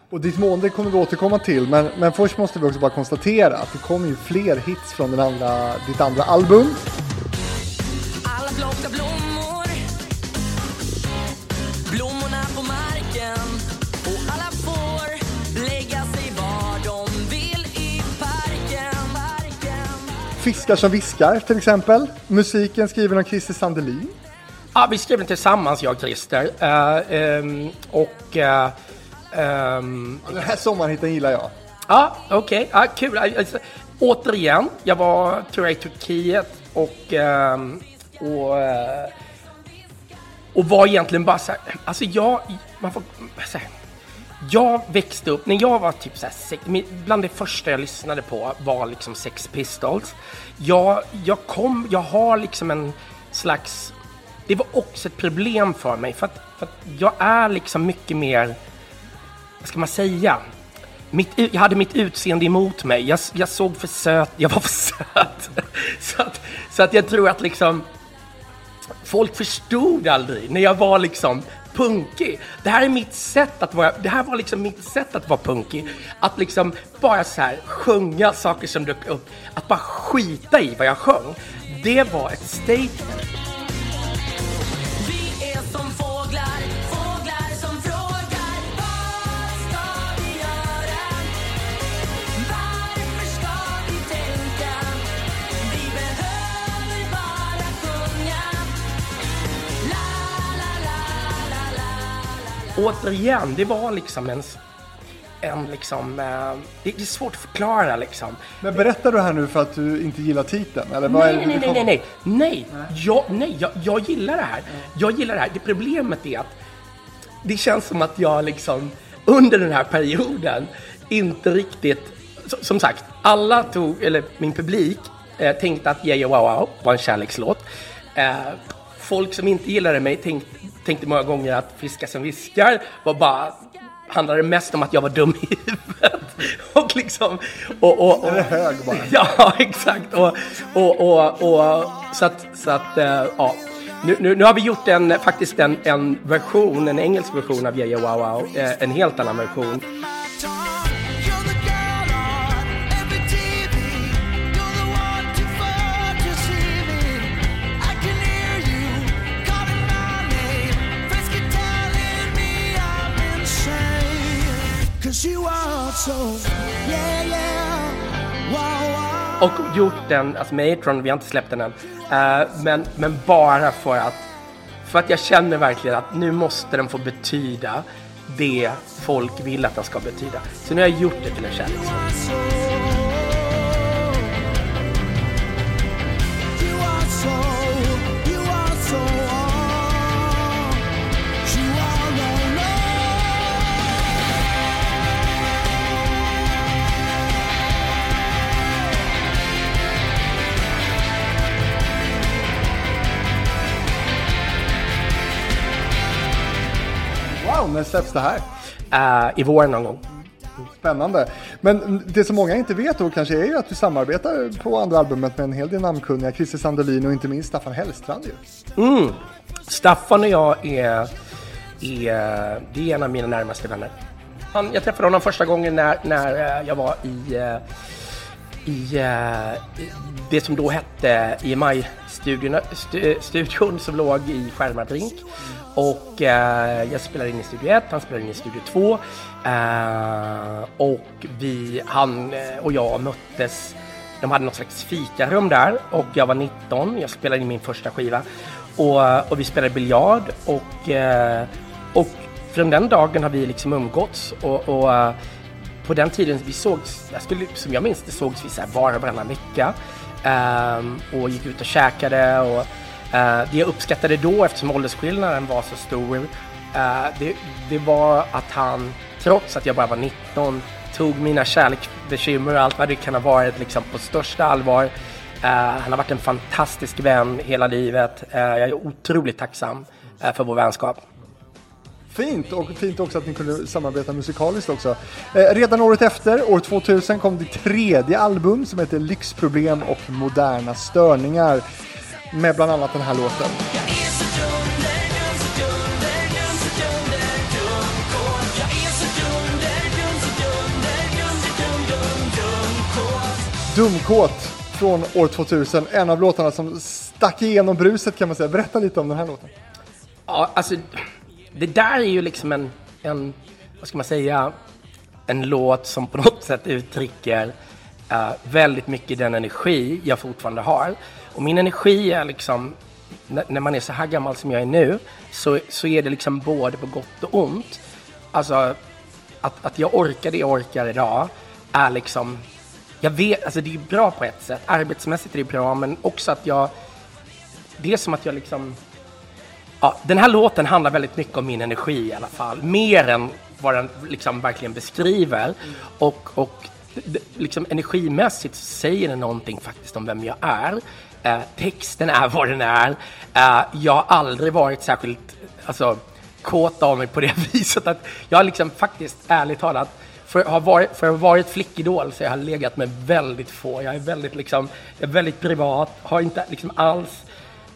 Och ditt mående kommer vi återkomma till, men, men först måste vi också bara konstatera att det kommer ju fler hits från den andra, ditt andra album. Fiskar som viskar till exempel. Musiken skriven av Christer Sandelin. Ja, vi skrev den tillsammans, jag och Christer. Uh, um, och... Uh, um, den här sommarhitten gillar jag. Ja, okej. Okay. Ja, kul. Alltså, återigen, jag var, tror jag, i Turkiet och... Um, och uh, och var egentligen bara så här, alltså jag, man får, så här, jag växte upp, när jag var typ så här, bland det första jag lyssnade på var liksom Sex Pistols. Jag, jag kom, jag har liksom en slags, det var också ett problem för mig för att, för att jag är liksom mycket mer, vad ska man säga? Mitt, jag hade mitt utseende emot mig. Jag, jag såg för söt, jag var för söt. så, att, så att jag tror att liksom folk förstod aldrig när jag var liksom punkig. Det här är mitt sätt att vara, det här var liksom mitt sätt att vara punkig. Att liksom bara så här sjunga saker som dök upp. Att bara skita i vad jag sjöng. Det var ett statement. Återigen, det var liksom en, en liksom, eh, det är svårt att förklara liksom. Men berättar du här nu för att du inte gillar titeln? Eller vad nej, är det nej, nej, nej, nej, nej, nej, jag, nej jag, jag gillar det här. Jag gillar det här. Det problemet är att det känns som att jag liksom under den här perioden inte riktigt, som sagt, alla tog, eller min publik eh, tänkte att Yeah, yeah Wow Wow var en kärlekslåt. Eh, folk som inte gillade mig tänkte tänkte många gånger att Fiskar som viskar var bara handlade mest om att jag var dum i huvudet. och liksom... Och, och, och, Eller hög bara. Ja, exakt. Och, och, och, och, så att, så att äh, ja. Nu, nu, nu, har vi gjort en, faktiskt en, en version, en engelsk version av Yeah, yeah Wow Wow. Äh, en helt annan version. Och gjort den, alltså med Atron, vi har inte släppt den än. Uh, men, men bara för att, för att jag känner verkligen att nu måste den få betyda det folk vill att den ska betyda. Så nu har jag gjort det till en kärlekssång. när släpps det här? Uh, I vår någon gång. Spännande. Men det som många inte vet då kanske är ju att du samarbetar på andra albumet med en hel del namnkunniga. Christer Sandelin och inte minst Staffan Hellstrand ju. Mm. Staffan och jag är, är, det är en av mina närmaste vänner. Han, jag träffade honom första gången när, när jag var i, Eh, i det som då hette EMI-studion som låg i Skärmarbrink. Och eh, jag spelade in i Studio 1, han spelade in i Studio 2. Eh, och vi, han eh, och jag möttes, de hade något slags fikarum där och jag var 19, jag spelade in min första skiva. Och, eh, och vi spelade biljard och, eh, och från den dagen har vi liksom umgåtts och, och på den tiden vi sågs, jag skulle, som jag minns det sågs vi så här var och varannan vecka. Um, och gick ut och käkade och uh, det jag uppskattade då eftersom åldersskillnaden var så stor uh, det, det, var att han, trots att jag bara var 19, tog mina kärleksbekymmer och allt vad det kan ha varit liksom på största allvar. Uh, han har varit en fantastisk vän hela livet. jag är otroligt tacksam för vår vänskap. Fint och fint också att ni kunde samarbeta musikaliskt också. Eh, redan året efter, år 2000, kom ditt tredje album som heter Lyxproblem och moderna störningar. Med bland annat den här låten. Dumkåt från år 2000, en av låtarna som stack igenom bruset kan man säga. Berätta lite om den här låten. Ja, alltså det där är ju liksom en, en, vad ska man säga, en låt som på något sätt uttrycker uh, väldigt mycket den energi jag fortfarande har. Och min energi är liksom, när man är så här gammal som jag är nu, så, så är det liksom både på gott och ont. Alltså, att, att jag orkar det jag orkar idag är liksom, jag vet, alltså det är bra på ett sätt. Arbetsmässigt är det bra, men också att jag, det är som att jag liksom Ja, den här låten handlar väldigt mycket om min energi i alla fall. Mer än vad den liksom verkligen beskriver. Mm. Och, och liksom energimässigt säger den någonting faktiskt om vem jag är. Eh, texten är vad den är. Eh, jag har aldrig varit särskilt alltså, kåt av mig på det viset. att Jag har liksom faktiskt, ärligt talat, för att ha varit, för att ha varit flickidol så jag har legat med väldigt få. Jag är väldigt, liksom, jag är väldigt privat, har inte liksom alls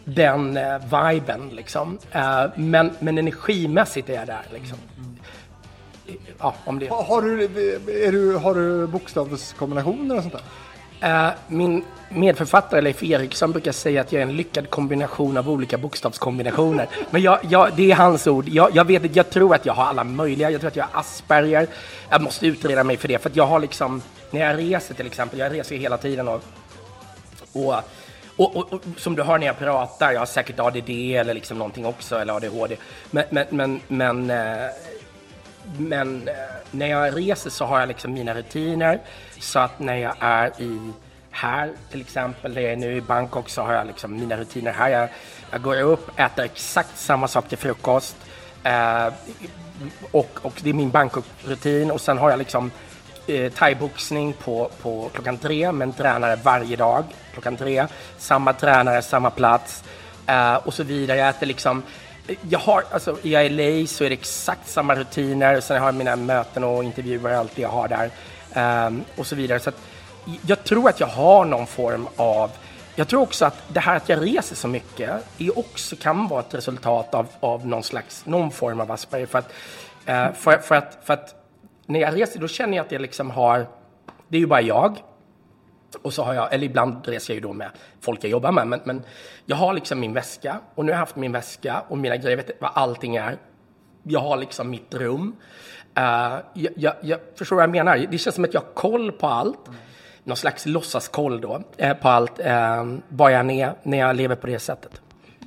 den eh, viben liksom. Eh, men, men energimässigt är jag där liksom. Ja, om det. Har, du, är du, har du bokstavskombinationer och sånt där? Uh, min medförfattare Leif Eriksson brukar säga att jag är en lyckad kombination av olika bokstavskombinationer. Men jag, jag, det är hans ord. Jag, jag, vet, jag tror att jag har alla möjliga. Jag tror att jag har Asperger. Jag måste utreda mig för det. För att jag har liksom, när jag reser till exempel, jag reser hela tiden och, och och, och, och, som du hör när jag pratar, jag har säkert ADD eller liksom någonting också, eller ADHD. Men, men, men, men, eh, men eh, när jag reser så har jag liksom mina rutiner. Så att när jag är i här till exempel, där jag är nu i Bangkok, så har jag liksom mina rutiner här. Jag, jag går upp, äter exakt samma sak till frukost. Eh, och, och det är min Bangkok-rutin. Och sen har jag liksom eh, thaiboxning på, på klockan tre med en tränare varje dag klockan tre. Samma tränare, samma plats eh, och så vidare. Jag äter liksom jag har, alltså i LA så är det exakt samma rutiner. Sen har jag mina möten och intervjuer allt det jag har där. Um, och så vidare. Så att, jag tror att jag har någon form av jag tror också att det här att jag reser så mycket är också kan vara ett resultat av, av någon slags, någon form av Asperger. För att, uh, för, för, att, för att när jag reser då känner jag att jag liksom har, det är ju bara jag. Och så har jag, eller ibland reser jag ju då med folk jag jobbar med, men, men jag har liksom min väska och nu har jag haft min väska och mina grejer, vet vad allting är. Jag har liksom mitt rum. Uh, jag, jag, jag, förstår vad jag menar? Det känns som att jag har koll på allt. Mm. Någon slags låtsaskoll då eh, på allt, eh, var jag är när jag lever på det sättet.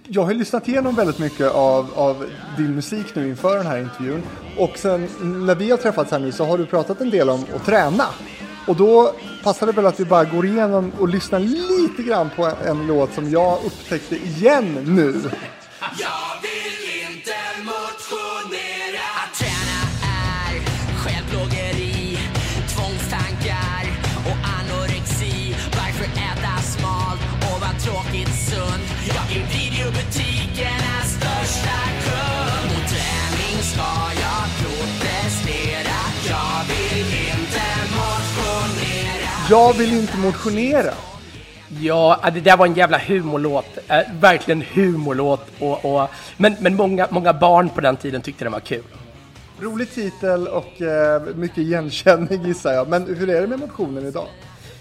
Jag har lyssnat igenom väldigt mycket av, av din musik nu inför den här intervjun. Och sen när vi har träffats här nu så har du pratat en del om att träna. Och då passar det väl att vi bara går igenom och lyssnar lite grann på en låt som jag upptäckte igen nu. Jag vill inte motionera. Ja, det där var en jävla humorlåt. Eh, verkligen humorlåt. Och, och, men men många, många barn på den tiden tyckte den var kul. Rolig titel och eh, mycket igenkänning gissar jag. Men hur är det med motionen idag?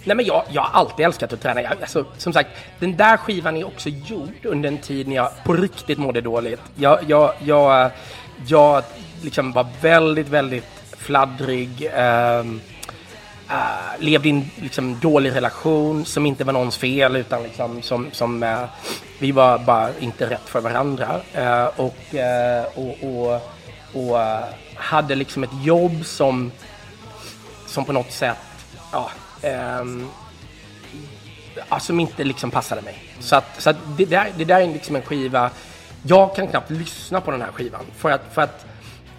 Nej, men jag, jag har alltid älskat att träna. Jag, alltså, som sagt, den där skivan är också gjord under en tid när jag på riktigt mådde dåligt. Jag, jag, jag, jag liksom var väldigt, väldigt fladdrig. Um, Eh, uh, levde i en liksom, dålig relation som inte var någons fel utan liksom, som, som uh, vi var bara inte rätt för varandra. Uh, och, och, och, och hade liksom ett jobb som, som på något sätt ja, um, ja, som inte liksom passade mig. Så, att, så att det, där, det där är liksom en skiva, jag kan knappt lyssna på den här skivan för att, för att,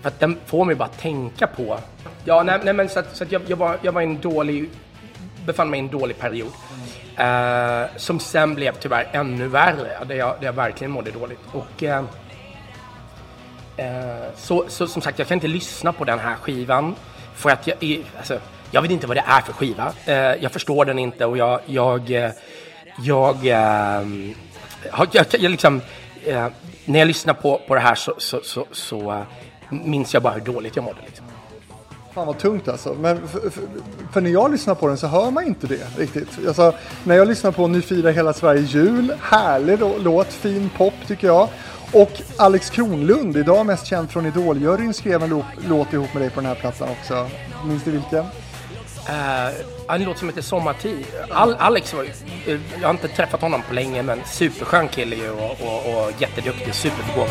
för att den får mig bara tänka på Ja, nej, nej men så att, så att jag, jag, var, jag var en dålig, befann mig i en dålig period. Mm. Uh, som sen blev tyvärr ännu värre, där jag, där jag verkligen mådde dåligt. Och, uh, uh, så, så som sagt, jag kan inte lyssna på den här skivan. För att jag, alltså, jag vet inte vad det är för skiva. jag förstår den inte och jag, jag, jag, jag, jag, jag liksom, när jag lyssnar på, på det här så, så, så, så minns jag bara hur dåligt jag mådde. Liksom. Fan vad tungt alltså. Men för, för, för, när jag lyssnar på den så hör man inte det riktigt. Alltså, när jag lyssnar på Nu firar hela Sverige jul, härlig låt, fin pop tycker jag. Och Alex Kronlund, idag mest känd från Idoljuryn, skrev en låt ihop med dig på den här plattan också. Minns du vilken? Uh, en låt som heter Sommartid. Al Alex var uh, jag har inte träffat honom på länge men superskön kille ju och, och, och jätteduktig, superbegåvad.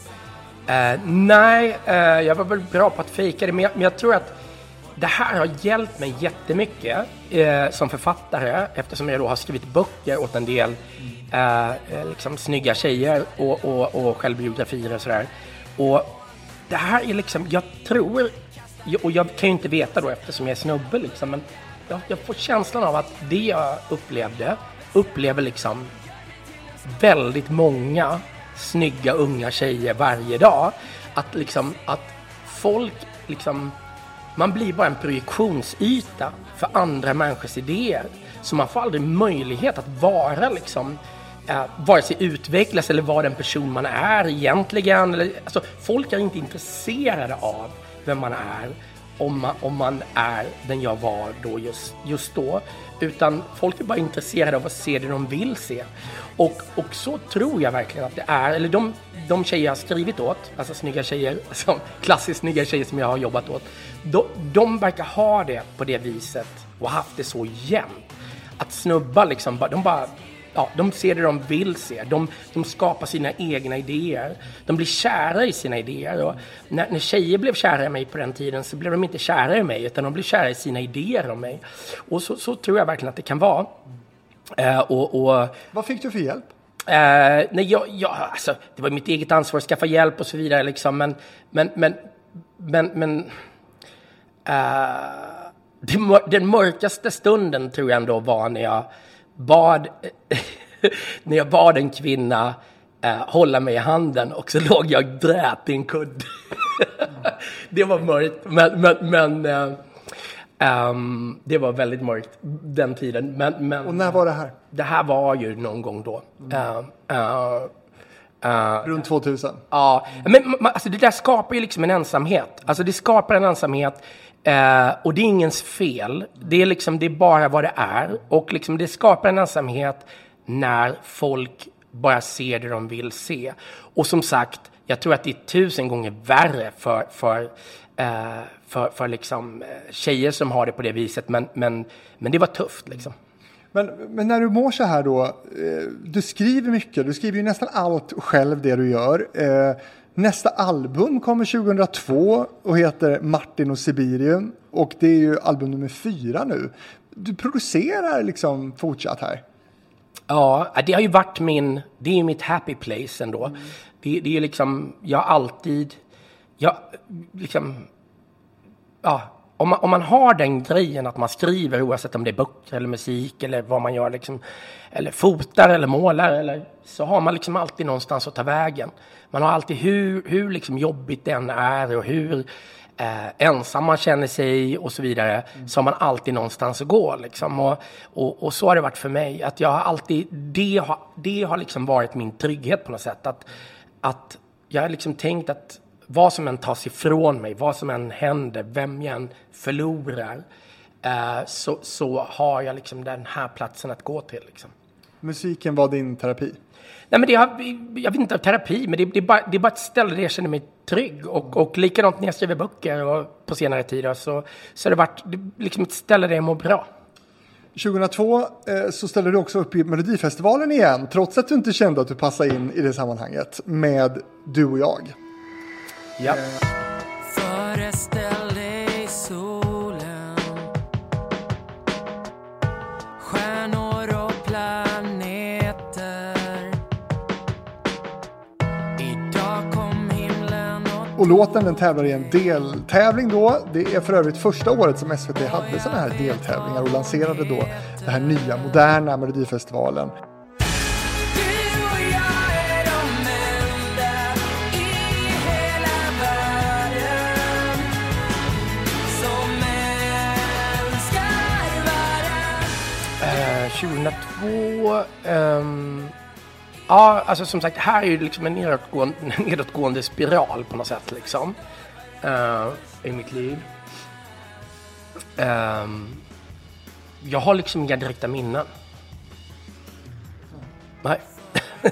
Uh, nej, uh, jag var väl bra på att fejka det, men jag, men jag, tror att det här har hjälpt mig jättemycket uh, som författare eftersom jag då har skrivit böcker åt en del uh, liksom snygga tjejer och, och, och självbiografier och sådär. Och det här är liksom, jag tror, och jag kan ju inte veta då eftersom jag är snubbe liksom, men jag, jag får känslan av att det jag upplevde upplever liksom väldigt många snygga unga tjejer varje dag. Att liksom att folk liksom man blir bara en projektionsyta för andra människors idéer. Så man får aldrig möjlighet att vara liksom eh, vare sig utvecklas eller vara den person man är egentligen. Eller, alltså, folk är inte intresserade av vem man är om man, om man är den jag var då just, just då. Utan folk är bara intresserade av att se det de vill se. Och, och så tror jag verkligen att det är. Eller de, de tjejer jag har skrivit åt, alltså snygga tjejer, alltså klassiskt snygga tjejer som jag har jobbat åt. De, de verkar ha det på det viset och haft det så jämnt. Att snubbar liksom, de bara ja, de ser det de vill se. De, de skapar sina egna idéer. De blir kära i sina idéer. Och när, när tjejer blev kära i mig på den tiden så blev de inte kära i mig utan de blev kära i sina idéer om mig. Och så, så tror jag verkligen att det kan vara. Eh, och, och, Vad fick du för hjälp? Eh, nej, jag, jag, alltså, det var mitt eget ansvar att skaffa hjälp och så vidare. Liksom. Men, men, men, men, men eh, den mörkaste stunden tror jag ändå var när jag bad, när jag bad en kvinna eh, hålla mig i handen och så låg jag drät i en kudde. det var mörkt, men, men, men eh, um, det var väldigt mörkt den tiden. Men, men, och när var det här? Det här var ju någon gång då. Mm. Uh, Uh, Runt 2000? Ja, men alltså, det där skapar ju liksom en ensamhet. Alltså det skapar en ensamhet Eh, och det är ingens fel. Det är, liksom, det är bara vad det är. Och liksom, det skapar en ensamhet när folk bara ser det de vill se. Och som sagt, jag tror att det är tusen gånger värre för, för, för, för liksom, eh, tjejer som har det på det viset. Men, men, men det var tufft liksom. Men, men, när du mår så här då, eh, du skriver mycket, du skriver ju nästan allt själv det du gör. Eh, Nästa album kommer 2002 och heter Martin och Sibirium. Och det är ju album nummer fyra nu. Du producerar liksom fortsatt här. Ja, det har ju varit min, det är ju mitt happy place ändå. Mm. Det, det är ju liksom, jag har alltid, jag liksom, ja, om man, om man har den grejen att man skriver oavsett om det är böcker eller musik eller vad man gör, liksom, eller fotar eller målar, eller, så har man liksom alltid någonstans att ta vägen. Man har alltid hur, hur liksom jobbigt den är och hur eh, ensam man känner sig och så vidare, mm. så har man alltid någonstans att gå. Liksom. Och, och, och, så har det varit för mig. Att jag har alltid, det har, det har liksom varit min trygghet på något sätt. Att, att jag har liksom tänkt att vad som än tas ifrån mig, vad som än händer, vem jag än förlorar, eh, så, så har jag liksom den här platsen att gå till. Liksom. Musiken var din terapi? Nej, men det har, jag vet inte terapi, men det, det, är bara, det är bara ett ställe där jag känner mig trygg. Och, och likadant när jag skriver böcker och på senare tid så, så har det varit liksom ett ställe där jag mår bra. 2002 eh, så ställde du också upp i Melodifestivalen igen, trots att du inte kände att du passade in i det sammanhanget, med Du och jag. Ja. Föreställ dig solen Stjärnor och planeter Idag kom himlen och... Och låten den tävlar i en deltävling då. Det är för övrigt första året som SVT hade sådana här deltävlingar och lanserade då den här nya moderna Melodifestivalen. 2002... Um, ja, alltså som sagt, här är ju liksom en nedåtgående, nedåtgående spiral på något sätt liksom. Uh, I mitt liv. Um, jag har liksom inga direkta minnen. Nej.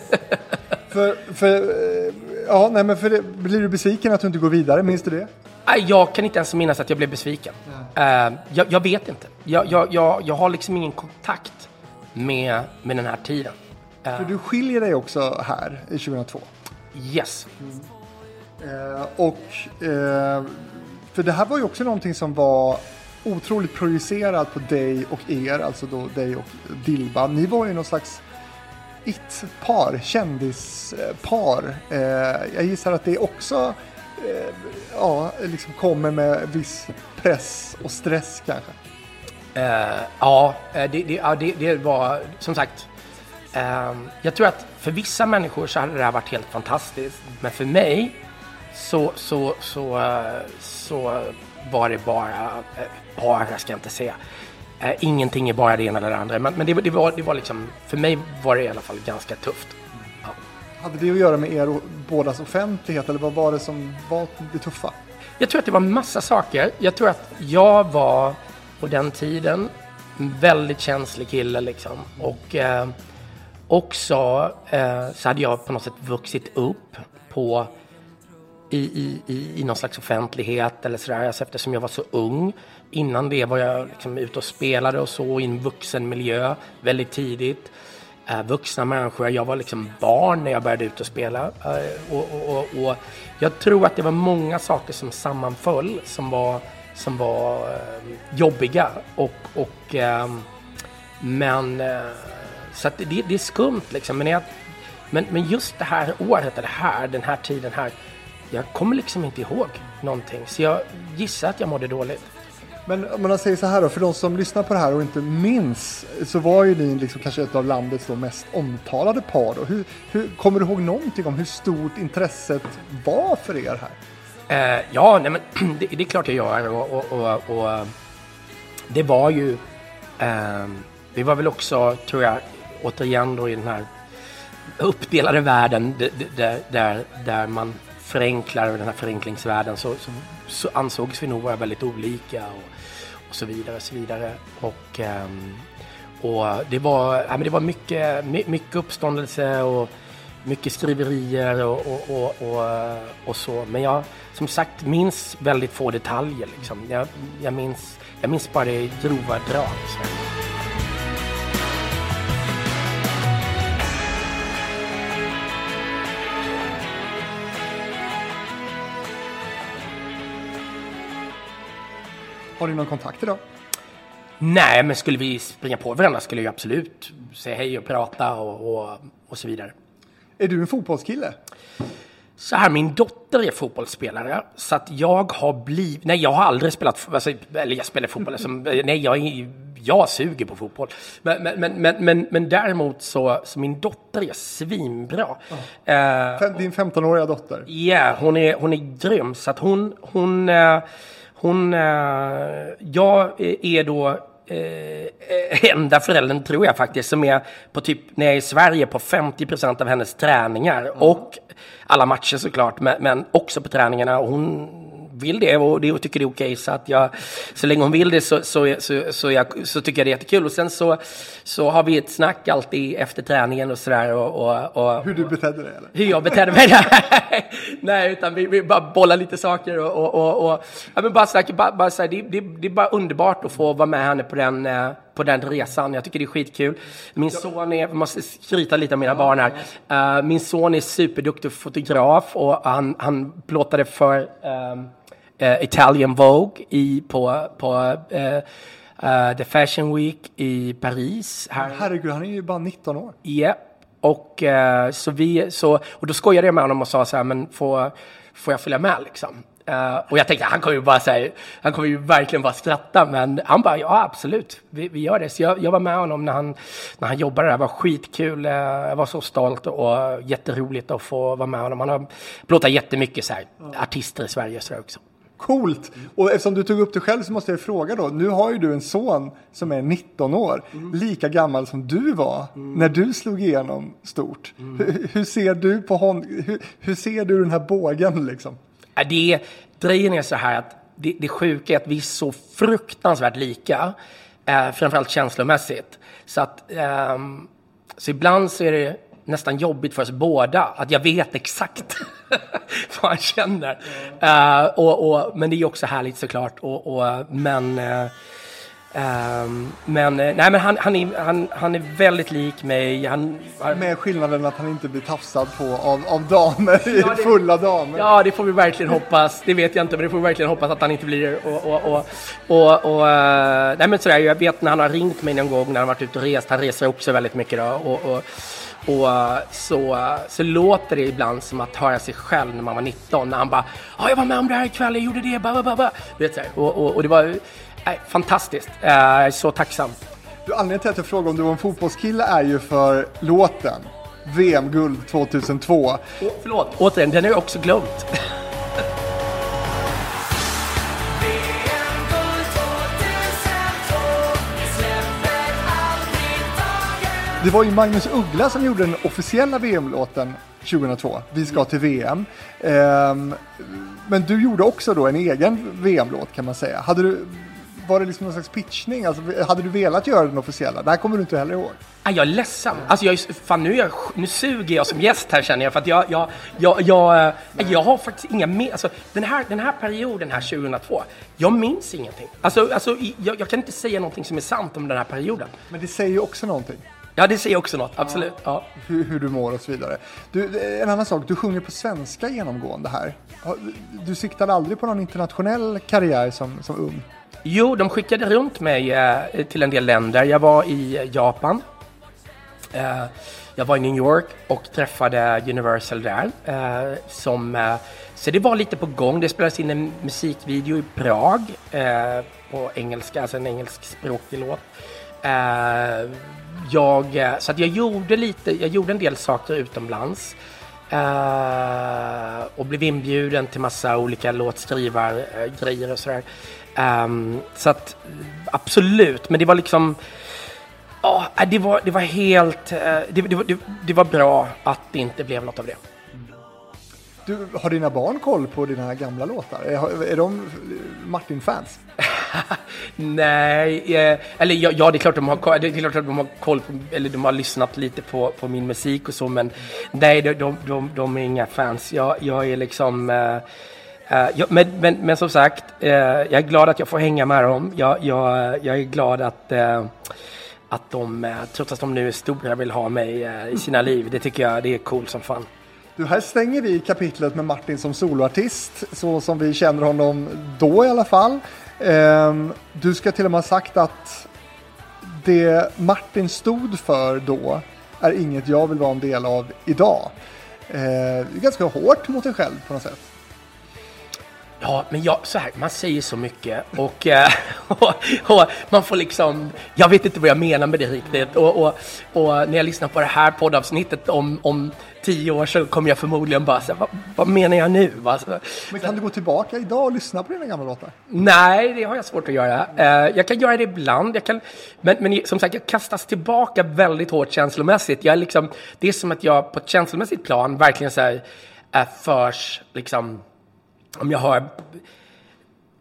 för, för, eh, ja, nej, men för det, blir du besviken att du inte går vidare? Minns du det? Jag kan inte ens minnas att jag blev besviken. Uh, jag, jag, vet inte. Jag, jag, jag, jag har liksom ingen kontakt med, med den här tiden. För du skiljer dig också här i 2002? Yes. Mm. Uh, och för det här var ju också någonting som var otroligt projicerat på dig och er, alltså då dig och Dilba. Ni var ju någon slags it-par, kändispar. jag gissar att det också eh, ja, liksom kommer med viss press och stress kanske? Uh, ja, det, det, ja det, det, var som sagt. Uh, jag tror att för vissa människor så hade det här varit helt fantastiskt. Men för mig så, så, så, uh, så var det bara, bara ska jag inte säga. ingenting är bara det ena eller det andra. Men, men det, det, var, det var liksom, för mig var det i alla fall ganska tufft. Hade det att göra med er bådas offentlighet eller vad var det som var det tuffa? Jag tror att det var massa saker. Jag tror att jag var på den tiden en väldigt känslig kille liksom. Och eh, också eh, så hade jag på något sätt vuxit upp på i, i, i, i någon slags offentlighet eller sådär. Alltså eftersom jag var så ung. Innan det var jag liksom ute och spelade och så i en vuxen miljö väldigt tidigt Eh, vuxna människor. Jag var liksom barn när jag började ut och spela. Eh, och, och, och, och, jag tror att det var många saker som sammanföll som var, som var eh, jobbiga. Och, och, ehm, men eh, så att det, det, är skumt liksom. Men, jag, men, men just det här året, det här, den här tiden här. Jag kommer liksom inte ihåg någonting. Så jag gissar att jag mådde dåligt. Men om man säger så här då, för de som lyssnar på det här och inte minns så var ju ni liksom kanske ett av landets då mest omtalade par. Då. Hur, hur, kommer du ihåg någonting om hur stort intresset var för er här? Eh, ja, nej, men det, det, är klart jag gör. Och, och, och, och eh, det var ju... Eh, det var väl också, tror jag, återigen då i den här uppdelade världen där, där, där man förenklar den här förenklingsvärlden så, så, så ansågs vi nog vara väldigt olika. Och, och så vidare och så vidare. Och, ehm, och det var, ja, men det var mycket, mycket uppståndelse och mycket skriverier och, och, och, eh, och, så. Men jag som sagt minns väldigt få detaljer. Liksom. Jag, jag, minns, jag minns bara det grova drag. Har du någon kontakt idag? Nej, men skulle vi springa på varandra skulle jag absolut säga hej och prata och, och, och så vidare. Är du en fotbollskille? Så här, min dotter är fotbollsspelare, så att jag har blivit... Nej, jag har aldrig spelat... Alltså, eller jag spelar fotboll, alltså, nej, jag, jag suger på fotboll. Men, men, men, men, men, däremot så, så min dotter är svinbra. Oh. Uh, Din 15-åriga dotter? Ja, yeah, hon, är, hon är grym. Så att hon... hon uh, hon, uh, jag är då eh, enda föräldern, tror jag faktiskt, som är på typ, när jag är i Sverige, på 50 procent av hennes träningar. Mm. Och alla matcher såklart, men, men också på träningarna. Och hon vill det och, det, och tycker det är okej. Okay, så att jag, så länge hon vill det så, så, så, så, jag, så tycker jag det är jättekul. Och sen så, så har vi ett snack alltid efter träningen och sådär. Och, och, och, hur du betedde dig? Eller? Hur jag betedde mig? Nej, utan vi, vi bara bollar lite saker och, och, och, och ja, men bara snackar. Bara, bara så här, det, det, det är bara underbart att få vara med henne på den eh, på den resan. Jag tycker det är skitkul. Min son är, jag måste skryta lite om mina barn här. Uh, min son är superduktig fotograf och han, han plåtade för um, uh, Italian Vogue i, på, på uh, The Fashion Week i Paris. Här. Herregud, han är ju bara 19 år. Ja, yeah. och, så vi, så, och då skojade jag med honom och sa så här, men får, får jag följa med liksom? Uh, och jag tänkte, han kommer ju bara säga, han kommer ju verkligen bara skratta, men han bara, ja absolut, vi, vi gör det. Så jag, jag, var med honom när han, när han jobbade där, det var skitkul, uh, jag var så stolt och jätteroligt att få vara med honom. Han har plåtat jättemycket så här, artister i Sverige så också. Coolt! Och eftersom du tog upp det själv så måste jag fråga då. Nu har ju du en son som är 19 år, mm. lika gammal som du var mm. när du slog igenom stort. Mm. Hur, hur, ser du på honom? Hur, hur, ser du den här bågen liksom? Det, grejen är så här att det, det sjuka är att vi är så fruktansvärt lika, eh, framförallt känslomässigt. Så att eh, så ibland så är det nästan jobbigt för oss båda att jag vet exakt vad han känner. Mm. Uh, och, och, men det är också härligt såklart. Och, och men uh, Um, men eh, nej, men han, han, är, han, han är väldigt lik mig. Han, Med skillnaden att han inte blir tafsad på av, av damer, ja, det, fulla damer. Ja, det får vi verkligen hoppas. Det vet jag inte, men det får vi verkligen hoppas att han inte blir. Och, och, och, och, och, nej, men sådär, jag vet när han har ringt mig någon gång när han varit ute och rest. Han reser också väldigt mycket då. Och, och, och så, så låter det ibland som att höra sig själv när man var 19. När han bara, ja, jag var med om det här ikväll, jag gjorde det, ba, ba, ba. Vet, så och, och, och det var Nej, fantastiskt. Jag är så tacksam. Du, anledningen till att jag frågar om du var en fotbollskille är ju för låten. VM-guld 2002. Oh, förlåt, återigen, den har jag också glömt. Det var ju Magnus Uggla som gjorde den officiella VM-låten 2002. Vi ska till VM. Um, men du gjorde också då en egen VM-låt kan man säga. Hade du, var det liksom någon slags pitchning? Alltså, hade du velat göra den officiella? Det här kommer du inte heller ihåg. Jag är ledsen. Alltså jag, fan, nu, jag, nu suger jag som gäst här känner jag. För att jag, jag, jag, jag, eh, jag har faktiskt inga mer... Alltså, den, här, den här perioden här 2002, jag minns ingenting. Alltså, alltså, jag, jag kan inte säga någonting som är sant om den här perioden. Men det säger ju också någonting. Ja, det säger också något. Absolut. Ja. Hur, hur, du mår och så vidare. Du, en annan sak, du sjunger på svenska genomgående här. Du siktade aldrig på någon internationell karriär som, som ung? Jo, de skickade runt mig eh, till en del länder. Jag var i Japan. Eh, jag var i New York och träffade Universal där. Eh, som, eh, så det var lite på gång. Det spelades in en musikvideo i Prag eh, på engelska, alltså en engelskspråkig låt. Jag, eh, så att jag gjorde lite, jag gjorde en del saker utomlands. Uh, och blev inbjuden till massa olika låtskrivargrejer eh, och sådär. Um, så att absolut, men det var liksom Ja, det var, det var helt... Uh, det, det, det, det, var bra att det inte blev något av det. Du, har dina barn koll på dina gamla låtar? Är, är de Martin-fans? Nej, eh, eller ja, ja, det är klart de har, det är klart att de har koll på, eller de har lyssnat lite på, på min musik och så, men nej, de, de, de, de är inga fans. Jag, jag är liksom... Eh, eh, jag, men, men, men, som sagt, eh, jag är glad att jag får hänga med dem. Jag, jag, jag är glad att, eh, att de, eh, trots att de nu är stora, vill ha mig i sina liv. Det tycker jag det är coolt som fan. Du, här stänger vi kapitlet med Martin som soloartist, så som vi känner honom då i alla fall. Ehm, du ska till och med ha sagt att det Martin stod för då är inget jag vill vara en del av idag. Eh, det är ganska hårt mot dig själv på något sätt. Ja, men jag, så här, man säger så mycket och, eh, och, och, man får liksom, jag vet inte vad jag menar med det riktigt och, och, och när jag lyssnar på det här poddavsnittet om, om tio år så kommer jag förmodligen bara säga, vad, vad menar jag nu? Alltså, men kan du gå tillbaka idag och lyssna på dina gamla låtar? Nej, det har jag svårt att göra. Uh, jag kan göra det ibland, jag kan, men, men som sagt, jag kastas tillbaka väldigt hårt känslomässigt. Jag är liksom, det är som att jag på ett känslomässigt plan verkligen så här, förs liksom om jag hör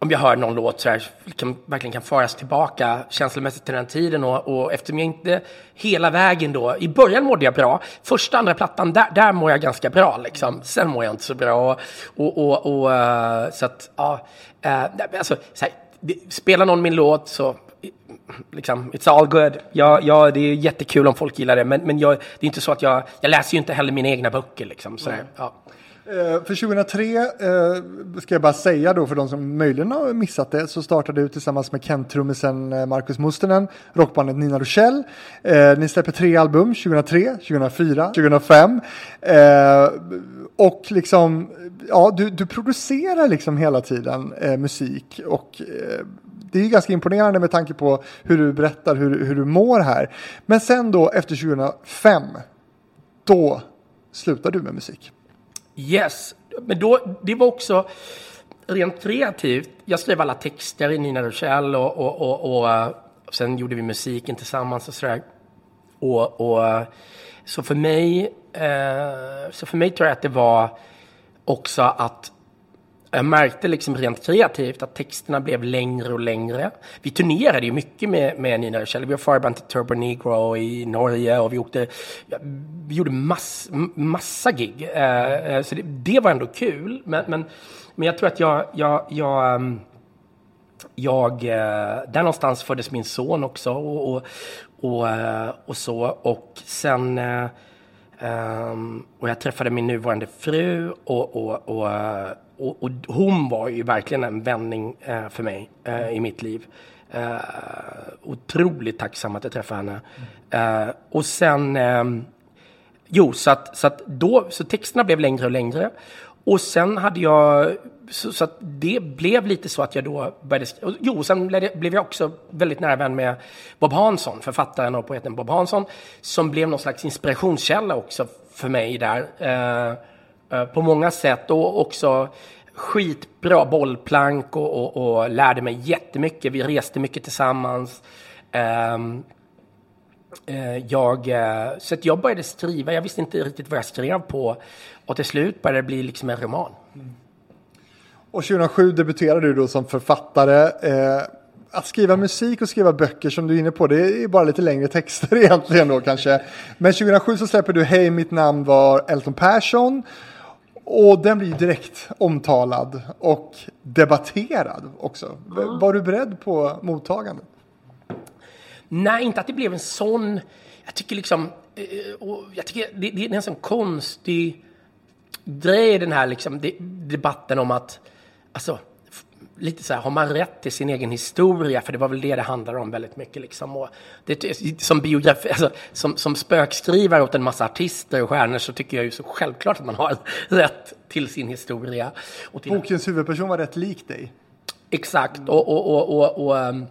om jag hör någon låt så här, kan, verkligen kan föras tillbaka känslomässigt till den tiden och, och eftersom jag inte hela vägen då, i början mådde jag bra, första, andra plattan, där, där mår jag ganska bra liksom. Sen mår jag inte så bra och, och, och, och uh, så att, ja, uh, alltså, så här, spelar någon min låt så liksom, it's all good. Ja, ja, det är jättekul om folk gillar det, men, men jag, det är inte så att jag, jag läser ju inte heller mina egna böcker liksom. Så mm. ja. Eh, för 2003, eh, ska jag bara säga då för de som möjligen har missat det, så startade du tillsammans med Kent-trummisen Markus eh, Marcus Mustonen rockbandet Nina Rochelle. ni släpper tre album, 2003, 2004, 2005. och liksom, ja, du, du producerar liksom hela tiden musik och det är ganska imponerande med tanke på hur du berättar hur, hur du mår här. Men sen då efter 2005, då slutar du med musik. Yes, men då, det var också rent kreativt. Jag skrev alla texter i Nina Rochelle och, och, och, och, och sen gjorde vi musiken tillsammans och sådär. Och, och, så för mig, eh, så för mig tror jag att det var också att jag märkte liksom rent kreativt att texterna blev längre och längre. Vi turnerade ju mycket med, med Nina Rachel. Vi var förband till Turbo Negro i Norge och vi, åkte, vi gjorde mass, massa gig. Eh, eh, så det, det, var ändå kul. Men, men, men jag tror att jag, jag, jag ehm, jag, eh, där någonstans föddes min son också och, och, och, eh, och så. Och sen ehm, och jag träffade min nuvarande fru och, och, och och, och, hon var ju verkligen en vändning eh, för mig eh, i mitt liv. Eh, otroligt tacksam att jag träffade henne. Eh, och sen, eh, jo, så att, så att då, så texterna blev längre och längre. Och sen hade jag, så, så, att det blev lite så att jag då började skriva. Jo, sen blev jag också väldigt nära vän med Bob Hansson, författaren och poeten Bob Hansson, som blev någon slags inspirationskälla också för mig där. Eh, Eh, på många sätt och också skitbra bollplank och, och, och lärde mig jättemycket. Vi reste mycket tillsammans. Um, jag, uh, så att jag började skriva, jag visste inte riktigt vad jag skrev på och till slut började det bli liksom en roman. Mm. Och 2007 debuterade du då som författare. Eh, att skriva musik och skriva böcker som du är inne på, det är bara lite längre texter egentligen då kanske. Men 2007 så släpper du Hej, mitt namn var Elton Persson. Och den blir direkt omtalad och debatterad också. Mm. Var du beredd på mottagandet? Nej, inte att det blev en sån... Jag tycker liksom... Eh, jag tycker det, det är en sån konstig grej den här liksom, debatten om att... Alltså, lite så här, har man rätt till sin egen historia? För det var väl det det handlade om väldigt mycket. Liksom. Och det, som, biografi, alltså, som, som spökskrivare åt en massa artister och stjärnor så tycker jag ju så självklart att man har rätt till sin historia. Och till Bokens huvudperson var rätt lik dig. Exakt. Och, och, och, och, och um,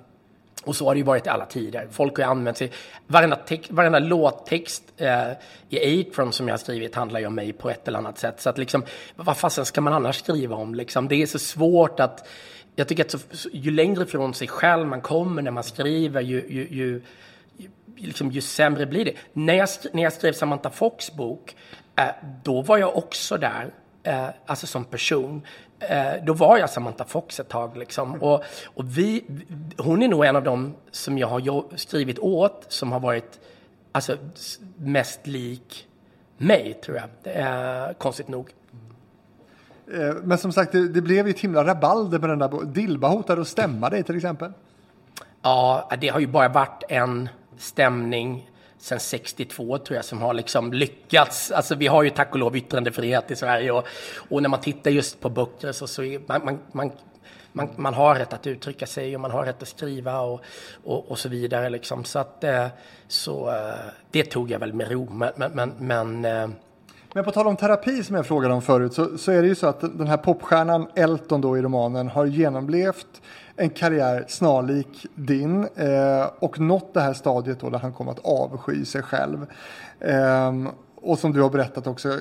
och så har det ju varit i alla tider. Folk har ju använt sig... Varenda, text, varenda låttext eh, i Atron som jag har skrivit handlar ju om mig på ett eller annat sätt. Så att liksom, vad fasen ska man annars skriva om? Liksom? Det är så svårt att jag tycker att så, ju längre från sig själv man kommer när man skriver, ju, ju, ju, liksom, ju sämre blir det. När jag, när jag skrev Samantha Fox bok, eh, då var jag också där, eh, alltså som person. Eh, då var jag Samantha Fox ett tag. Liksom. Och, och vi, hon är nog en av dem som jag har skrivit åt som har varit alltså, mest lik mig, tror jag. Eh, konstigt nog. Eh, men som sagt, det, det blev ju ett himla rabalder med den där Dilba hotade att stämma dig till exempel. Ja, det har ju bara varit en stämning sen 62 tror jag som har liksom lyckats. Alltså vi har ju tack och lov yttrandefrihet i Sverige och, och när man tittar just på böcker så, så är man, man, man man, man har rätt att uttrycka sig och man har rätt att skriva och, och, och så vidare. Liksom. Så, att, eh, så eh, det tog jag väl med ro. Men, men, men men på tal om terapi som jag frågade om förut så, så är det ju så att den här popstjärnan Elton då i romanen har genomlevt en karriär snarlik din eh, och nått det här stadiet då där han kom att avsky sig själv. Eh, och som du har berättat också, eh,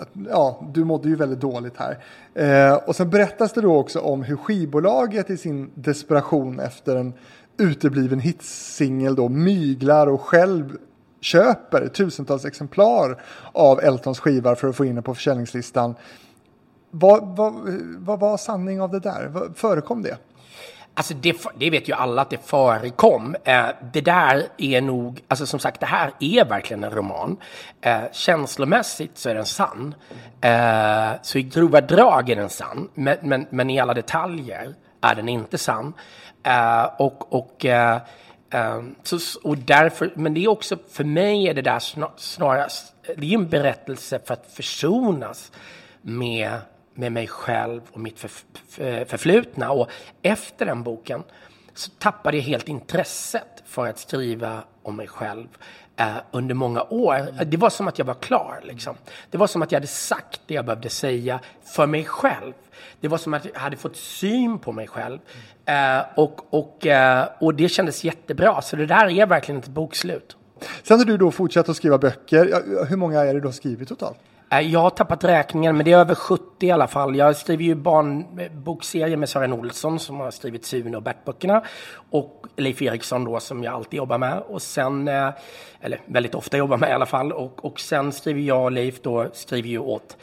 att, ja, du mådde ju väldigt dåligt här. Eh, och sen berättas det då också om hur skivbolaget i sin desperation efter en utebliven hitsingel då myglar och själv köper tusentals exemplar av Eltons skiva för att få in den på försäljningslistan. Vad, vad, vad var sanning av det där? Förekom det? Alltså det, det, vet ju alla att det förekom. Eh, det där är nog, alltså som sagt, det här är verkligen en roman. Eh, känslomässigt så är den sann. Eh, så i grova drag är den sann, men, men, men i alla detaljer är den inte sann. Eh, och, och, eh, Um, så, och därför, men det är också, för mig är det där snarast, det är en berättelse för att försonas med med mig själv och mitt förflutna. Och efter den boken så tappade jag helt intresset för att skriva om mig själv eh, under många år. Det var som att jag var klar. Liksom. Det var som att jag hade sagt det jag behövde säga för mig själv. Det var som att jag hade fått syn på mig själv. Eh, och, och, eh, och det kändes jättebra. Så det där är verkligen ett bokslut. Sen har du då fortsatt att skriva böcker. Hur många är det du har skrivit totalt? Äh, jag har tappat räkningen, men det är över 70 i alla fall. Jag skriver ju barnbokserier med Sören Olsson som har skrivit Sune och Bert-böckerna. Och Leif Eriksson då som jag alltid jobbar med. Och sen, eh, eller väldigt ofta jobbar med i alla fall. Och, och sen skriver jag och Leif då, skriver ju åt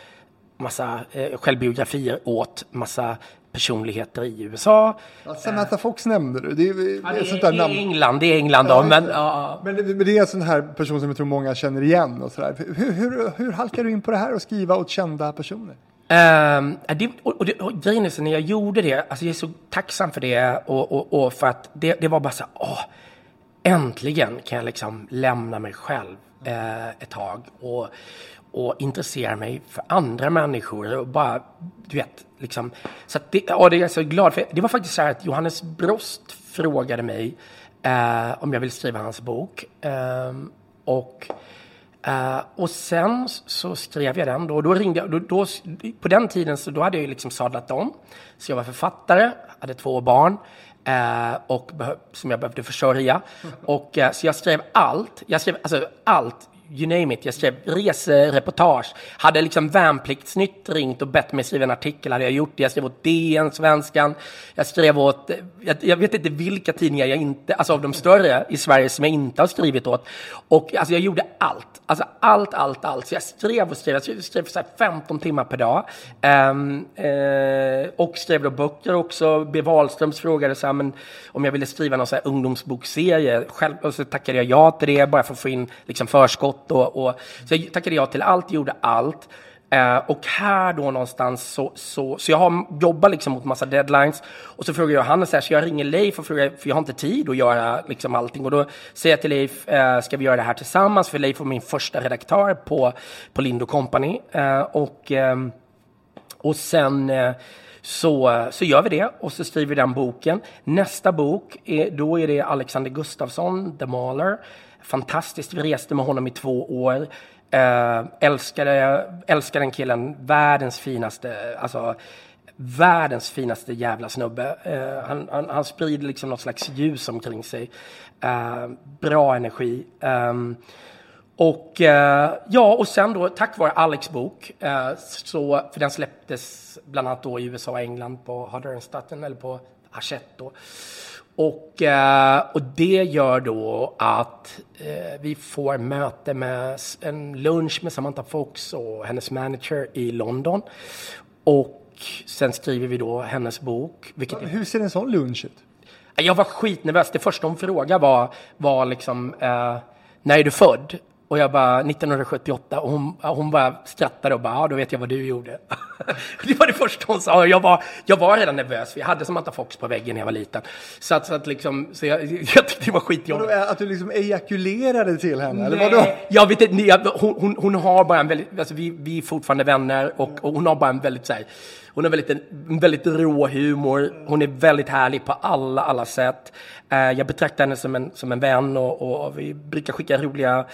massa eh, självbiografier åt massa personligheter i USA. Ja, Samantha Fox nämnde du. Det är, ja, det är, sånt där namn. England, det är England då. Ja, men, ja. men, men, det är en sån här person som jag tror många känner igen. Och sådär. Hur, hur, hur halkar du in på det här och skriva åt kända personer? Um, det, och, och, och grejen är så när jag gjorde det, alltså jag är så tacksam för det och, och, och för att det, det var bara så åh, äntligen kan jag liksom lämna mig själv eh, ett tag och, och intressera mig för andra människor och bara, du vet, liksom. Så det, ja, det är jag så glad för. Det var faktiskt så här att Johannes Brost frågade mig eh, om jag ville skriva hans bok. Eh, och, eh, och sen så skrev jag den. Då, då ringde jag, då, då, på den tiden så då hade jag liksom sadlat om. Så jag var författare, hade två barn. Eh, och som jag behövde försörja. Och, eh, så jag skrev allt. Jag skrev alltså allt you name it. Jag skrev resereportage. Hade liksom Värnpliktsnytt ringt och bett mig skriva en artikel hade jag gjort det. Jag skrev åt DN, Svenskan. Jag skrev åt, jag, jag, vet inte vilka tidningar jag inte, alltså av de större i Sverige som jag inte har skrivit åt. Och alltså jag gjorde allt. Alltså allt, allt, allt. Så jag skrev och skrev. Jag skrev så 15 timmar per dag. Um, uh, och skrev då böcker också. B. Wahlströms frågade så här, men om jag ville skriva någon så här ungdomsbokserie. Själv, och så tackade jag ja till det bara för att få in liksom förskott och, och, så jag tackade ja till allt, gjorde allt. Eh, och här då någonstans så, så, så jag har jobbar liksom mot massa deadlines. Och så frågar jag Hannes här, så jag ringer Leif och frågar, för jag har inte tid att göra liksom allting. Och då säger jag till Leif, eh, ska vi göra det här tillsammans? För Leif var min första redaktör på, på Lindo Company. Eh, och, ehm, och sen eh, så, så gör vi det och så skriver vi den boken. Nästa bok, är, då är det Alexander Gustafsson, The Mauler fantastiskt. Vi reste med honom i två år. Äh, älskade, älskade den killen. Världens finaste, alltså världens finaste jävla snubbe. Uh, han, han, han, sprider liksom något slags ljus omkring sig. Uh, bra energi. Um, och uh, ja, och sen då tack vare Alex bok, så, för den släpptes bland annat då i USA och England på Hardernstatten eller på Hachette då. Och, eh, och det gör då att eh, vi får möte med en lunch med Samantha Fox och hennes manager i London. Och sen skriver vi då hennes bok. Vilket Hur ser en sån lunch ut? Jag var skitnervös. Det första hon frågade var, var liksom, eh, när är du född? Och jag bara, 1978. Och hon, hon bara skrattade och bara, ja då vet jag vad du gjorde. det var det första hon sa. Jag var, jag var redan nervös, för jag hade Samantha Fox på väggen när jag var liten. Så att, så att liksom, så jag, jag tyckte det var skitjobbigt. Att du liksom ejakulerade till henne? Nej, eller vadå? jag vet inte, hon, hon, hon har bara en väldigt, alltså vi, vi är fortfarande vänner och, och hon har bara en väldigt så här, hon har väldigt, en väldigt rå humor. Hon är väldigt härlig på alla, alla sätt. Eh, jag betraktar henne som en, som en vän och, och vi brukar skicka roliga,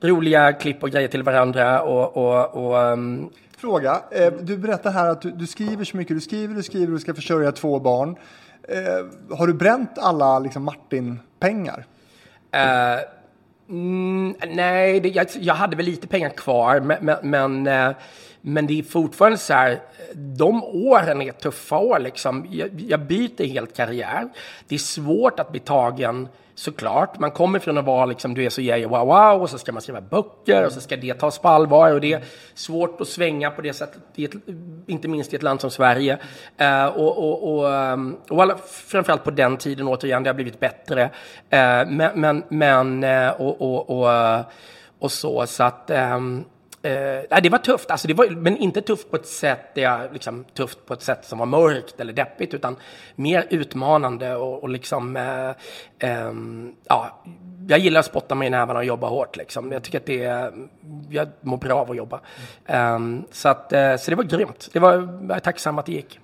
roliga klipp och grejer till varandra. Och, och, och um... Fråga, eh, du berättar här att du, du, skriver så mycket. Du skriver, du skriver, du ska försörja två barn. Eh, har du bränt alla liksom, Martin-pengar? Uh, mm, nej, det, jag, jag, hade väl lite pengar kvar, men, men, men, uh, men det är fortfarande så här, de åren är tuffa år liksom. Jag, jag byter helt karriär. Det är svårt att bli tagen Såklart, man kommer från att vara liksom, du är så yeah, wow, wow, och så ska man skriva böcker och så ska det tas på allvar och det är svårt att svänga på det sättet, inte minst i ett land som Sverige. Uh, och, och, och, eh, och alla, framförallt på den tiden, återigen, det har blivit bättre. Uh, men, men, men uh, och, och, och, och, så, så att um, Eh, det var tufft, alltså det var, men inte tufft på ett sätt där jag, liksom, tufft på ett sätt som var mörkt eller deppigt, utan mer utmanande och, och liksom, eh, eh, ja, jag gillar att spotta mig i nävarna och jobba hårt liksom. Jag tycker att det är, jag mår bra av att jobba. Mm. så, att, eh, så det var grymt. Det var, jag är tacksam att det gick.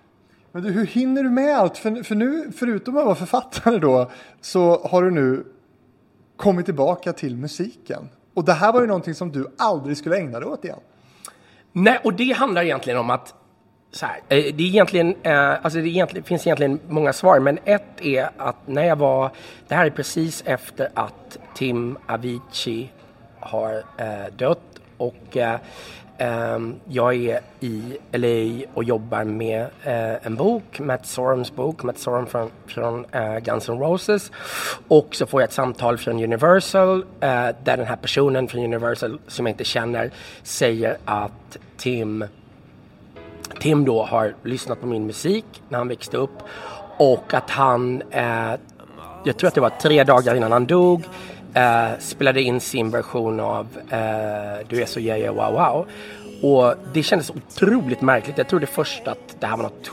Men du, hur hinner du med allt? För, för nu, förutom att vara författare då, så har du nu kommit tillbaka till musiken. Och det här var ju någonting som du aldrig skulle ägna dig åt igen. Nej, och det handlar egentligen om att så här, eh, det, är egentligen, eh, alltså det egentligen, finns egentligen många svar, men ett är att när jag var, det här är precis efter att Tim Avicii har eh, dött och Ehm, jag är i LA och jobbar med eh, en bok, Matt Sorums bok, Matt Sorum från, från eh, Guns N' Roses. Och så får jag ett samtal från Universal eh, där den här personen från Universal som jag inte känner säger att Tim, Tim då har lyssnat på min musik när han växte upp och att han, jag tror att det var tre dagar innan han dog, eh, spelade in sin version av eh, Du är så yeah, yeah wow wow. Och det kändes otroligt märkligt. Jag trodde först att det här var något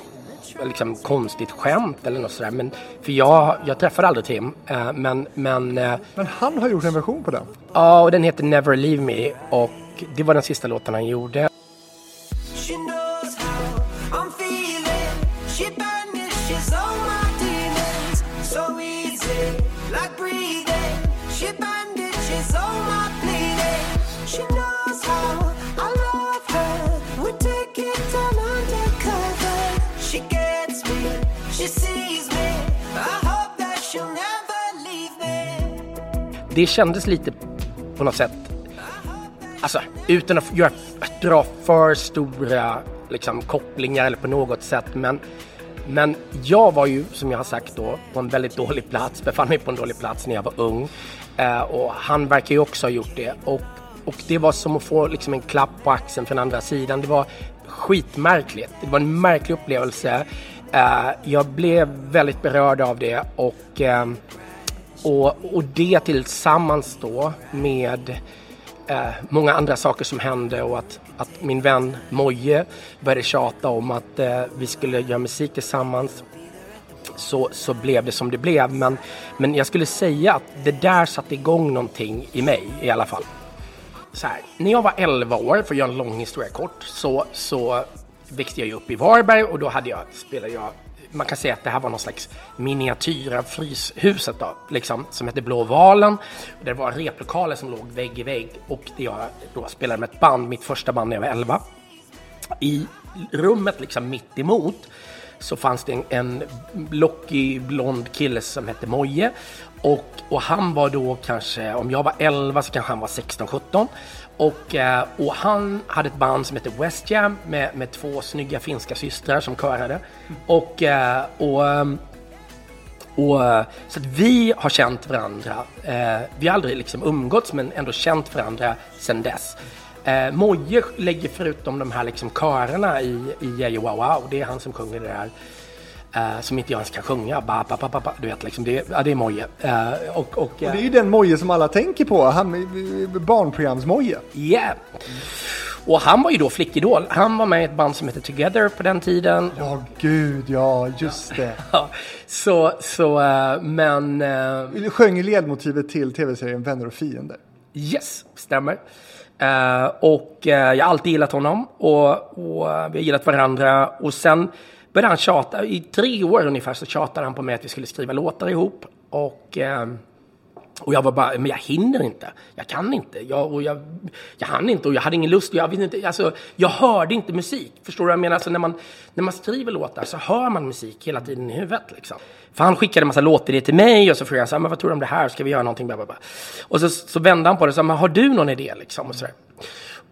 liksom, konstigt skämt eller något sådär. Men, för jag, jag träffade aldrig Tim. Eh, men, men, eh, men han har gjort en version på den? Ja, och den heter Never Leave Me. Och det var den sista låten han gjorde. Det kändes lite på något sätt, alltså utan att göra, dra för stora liksom, kopplingar eller på något sätt. Men, men jag var ju, som jag har sagt då, på en väldigt dålig plats, befann mig på en dålig plats när jag var ung. Eh, och han verkar ju också ha gjort det. Och, och det var som att få liksom, en klapp på axeln från andra sidan. Det var skitmärkligt. Det var en märklig upplevelse. Eh, jag blev väldigt berörd av det och eh, och, och det tillsammans då med eh, många andra saker som hände och att, att min vän Moje började tjata om att eh, vi skulle göra musik tillsammans så, så blev det som det blev. Men, men jag skulle säga att det där satte igång någonting i mig i alla fall. Så här, när jag var 11 år, för att göra en lång historia kort, så, så växte jag upp i Varberg och då hade jag, spelade jag man kan säga att det här var någon slags miniatyr av Fryshuset då, liksom, som hette Blå Valen. Det var replokaler som låg vägg i vägg och jag då spelade med ett band, mitt första band när jag var 11. I rummet liksom mitt emot så fanns det en, en lockig blond kille som hette Moje och, och han var då kanske, om jag var 11 så kanske han var 16-17 och, eh, och han hade ett band som hette West Jam med, med två snygga finska systrar som körade. Och, eh, och, eh, och, så att vi har känt varandra. Vi har aldrig liksom umgåtts men ändå känt varandra sedan dess. Eh, Moje lägger förutom de här liksom körerna i, i Yeah Wow Wow, det är han som sjunger det där Uh, som inte jag ens kan sjunga. Ba, ba, ba, ba, Du vet, liksom, det, ja, det är Moje. Uh, och, och, och, det är ju den Moje som alla tänker på. Han, barnprograms-Moje. Yeah. Och han var ju då flickidol. Han var med i ett band som hette Together på den tiden. Ja, gud ja, just det. så, så, uh, men... Uh, sjöng ledmotivet till tv-serien Vänner och fiender. Yes, stämmer. Eh, och eh, jag har alltid gillat honom och, och eh, vi har gillat varandra. Och sen började han tjata, i tre år ungefär så tjatade han på mig att vi skulle skriva låtar ihop. Och, eh, och jag var bara, men jag hinner inte. Jag kan inte. Jag, och jag, jag hann inte och jag hade ingen lust. Jag, vet inte, alltså, jag hörde inte musik. Förstår du vad jag menar? Alltså, när, man, när man skriver låtar så hör man musik hela tiden i huvudet. Liksom. För han skickade en massa låtar till mig och så frågade jag så här, men vad tror du om det här? Ska vi göra någonting? Bla, Och så, så vände han på det och sa, men har du någon idé? Liksom, och, så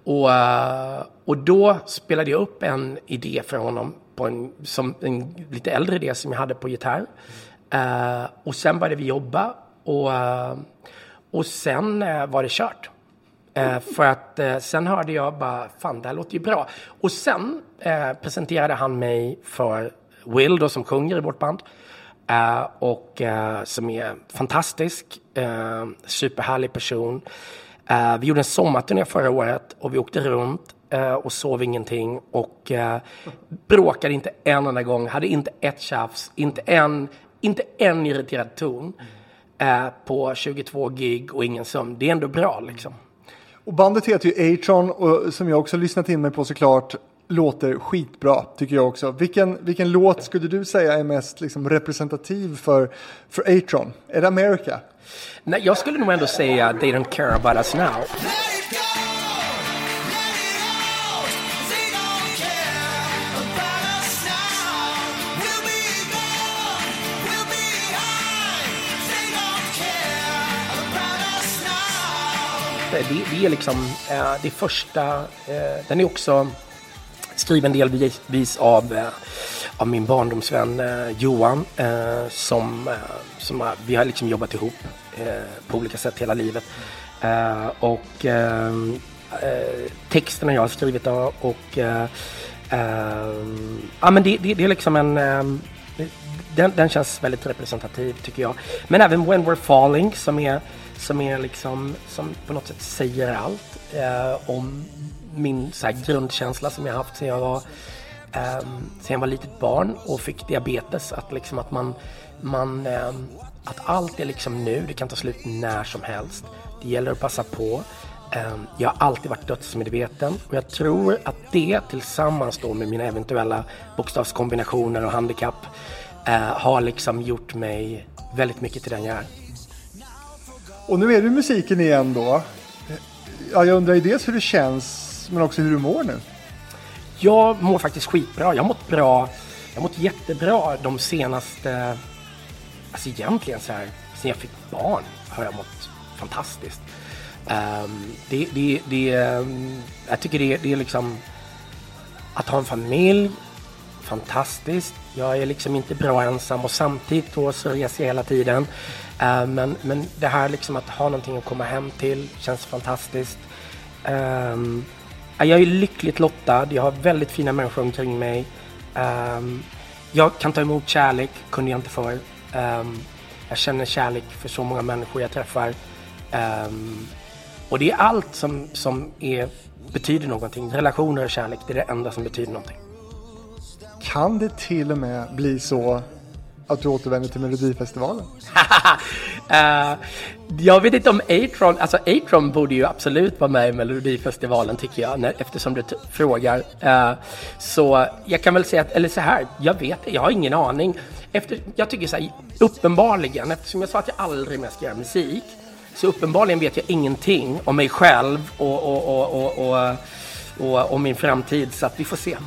och, eh, och då spelade jag upp en idé för honom, på en, som en lite äldre idé som jag hade på gitarr. Uh, och sen började vi jobba och, eh, och sen eh, var det kört. Eh, för att sen hörde jag bara, fan det här låter ju bra. Och sen presenterade han mig för Will då som sjunger i vårt band. Och som är fantastisk, superhärlig person. vi gjorde en sommarturné förra året och vi åkte runt och sov ingenting och bråkade inte en enda gång, hade inte ett tjafs, inte en, inte en irriterad ton på 22 gig och ingen sömn. Det är ändå bra liksom. Och bandet heter ju Atron och som jag också lyssnat in mig på såklart låter skitbra tycker jag också. Vilken, vilken låt skulle du säga är mest liksom, representativ för, för Atron? Är det America? Nej, jag skulle nog ändå säga They Don't Care About Us Now. Det, det, är liksom eh, det första, eh, den är också skriven delvis av, eh, av min barndomsvän eh, Johan eh, som, eh, som vi har liksom jobbat ihop på olika sätt hela livet. och texterna jag har skrivit av och ja men det, det, det är liksom en den, den, känns väldigt representativ tycker jag. Men även When We're Falling som är, som är liksom, som på något sätt säger allt eh, om min så här, grundkänsla som jag haft sedan jag var eh, sen jag var litet barn och fick diabetes. Att, liksom, att, man, man, eh, att allt är liksom nu, det kan ta slut när som helst. Det gäller att passa på. Eh, jag har alltid varit dödsmedveten och jag tror att det tillsammans då med mina eventuella bokstavskombinationer och handikapp eh, har liksom gjort mig väldigt mycket till den jag är. Och nu är du musiken igen då. Ja, jag undrar ju dels hur det känns men också hur du mår nu. Jag mår faktiskt skitbra. Jag har mått bra. Jag har mått jättebra de senaste... Alltså egentligen så här, sen jag fick barn har jag mått fantastiskt. Um, det, det, det, um, jag tycker det, det är liksom... Att ha en familj, fantastiskt. Jag är liksom inte bra ensam och samtidigt då så reser jag hela tiden. Uh, men, men det här liksom att ha någonting att komma hem till känns fantastiskt. Um, jag är lyckligt lottad. Jag har väldigt fina människor omkring mig. Um, jag kan ta emot kärlek, kunde jag inte förr. Um, jag känner kärlek för så många människor jag träffar. Um, och det är allt som, som är, betyder någonting. Relationer och kärlek, det är det enda som betyder någonting. Kan det till och med bli så att du återvänder till Melodifestivalen? uh, jag vet inte om Atron, alltså Atron borde ju absolut vara med i Melodifestivalen tycker jag, när, eftersom du frågar. Uh, så jag kan väl säga att, eller så här, jag vet jag har ingen aning. Efter, jag tycker så här, uppenbarligen, eftersom jag sa att jag aldrig mer ska göra musik, så uppenbarligen vet jag ingenting om mig själv och, och, och, och, och, och, och min framtid, så att vi får se.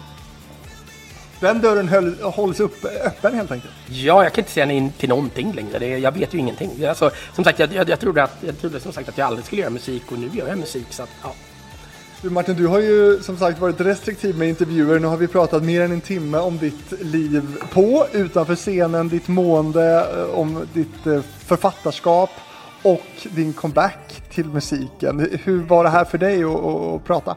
Den dörren höll, hålls upp, öppen helt enkelt? Ja, jag kan inte säga nej till någonting längre. Det, jag vet ju ingenting. Alltså, som sagt, jag, jag, jag, trodde att, jag trodde som sagt att jag aldrig skulle göra musik och nu gör jag musik. Så att, ja. Du Martin, du har ju som sagt varit restriktiv med intervjuer. Nu har vi pratat mer än en timme om ditt liv på, utanför scenen, ditt mående, eh, om ditt eh, författarskap och din comeback till musiken. Hur var det här för dig att, att prata?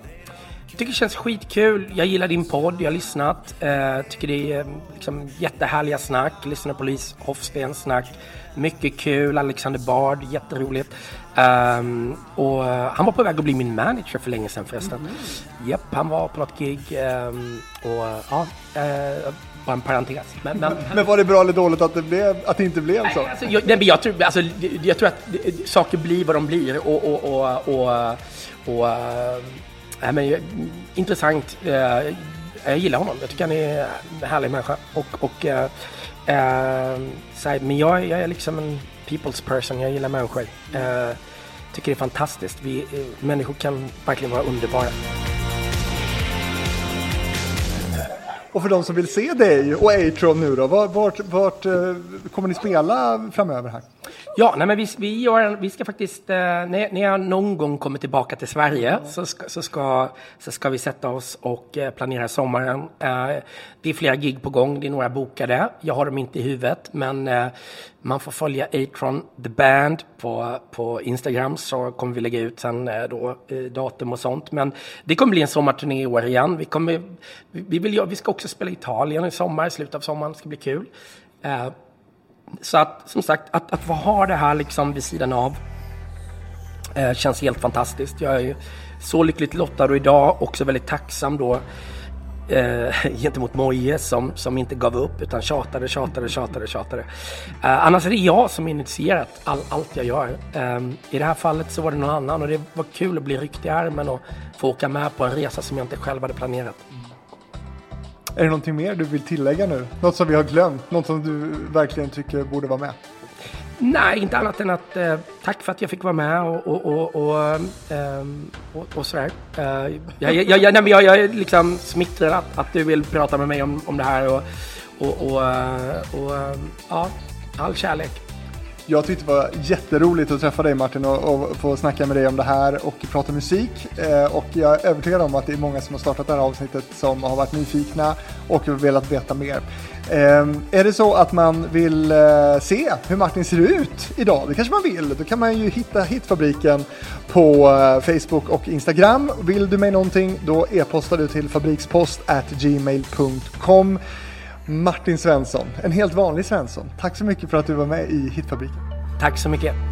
Tycker det känns skitkul. Jag gillar din podd, jag har lyssnat. Uh, tycker det är liksom jättehärliga snack. Lyssnar på Lis Hofstens snack. Mycket kul. Alexander Bard, jätteroligt. Um, och uh, han var på väg att bli min manager för länge sedan förresten. Mm. Japp, han var på något gig. Um, och uh, ja, bara en parentes. Men, men, Men var det bra eller dåligt att det, blev, att det inte blev så? Alltså, jag, nej, jag, tror, alltså, jag tror att saker blir vad de blir och, och, och, och, och nej, men, eh, intressant. Eh, jag gillar honom. Jag tycker han är en härlig människa. Och, och, eh, så här, men jag, jag är liksom en people's person. Jag gillar människor. Eh, tycker det är fantastiskt. Vi, människor kan verkligen vara underbara. Och för de som vill se dig och Atron nu då, vart, vart, vart kommer ni spela framöver här? Ja, nej, men vi, vi, gör, vi ska faktiskt, eh, när, när jag någon gång kommer tillbaka till Sverige så, ska, så, ska, så ska vi sätta oss och eh, planera sommaren. Eh, det är flera gig på gång, det är några bokade. Jag har dem inte i huvudet, men eh, man får följa Atron The Band på, på Instagram så kommer vi lägga ut sen eh, då, eh, datum och sånt. Men det kommer bli en sommarturné i år igen. Vi, kommer, vi, vi, vill, vi ska också spela i Italien i sommar, i slutet av sommaren. Det ska bli kul. Så att, som sagt, att, att få ha det här liksom vid sidan av eh, känns helt fantastiskt. Jag är så lyckligt lottad och idag också väldigt tacksam då eh, gentemot Moje som, som inte gav upp utan tjatade, tjatade, tjatade, tjatade. Eh, annars är det jag som initierat all, allt jag gör. Eh, I det här fallet så var det någon annan och det var kul att bli ryckt i armen och få åka med på en resa som jag inte själv hade planerat. Är det någonting mer du vill tillägga nu? Något som vi har glömt? Något som du verkligen tycker borde vara med? Nej, inte annat än att eh, tack för att jag fick vara med och, och, och, och, eh, och, och sådär. Eh, jag, jag, jag, nej, jag, jag är liksom smickrad att, att du vill prata med mig om, om det här och, och, och, eh, och, och ja, all kärlek. Jag tyckte det var jätteroligt att träffa dig Martin och, och få snacka med dig om det här och prata musik. Eh, och jag är övertygad om att det är många som har startat det här avsnittet som har varit nyfikna och velat veta mer. Eh, är det så att man vill eh, se hur Martin ser ut idag, det kanske man vill, då kan man ju hitta Hitfabriken på eh, Facebook och Instagram. Vill du mig någonting, då e-postar du till fabrikspost gmail.com. Martin Svensson, en helt vanlig Svensson. Tack så mycket för att du var med i Hitfabriken. Tack så mycket.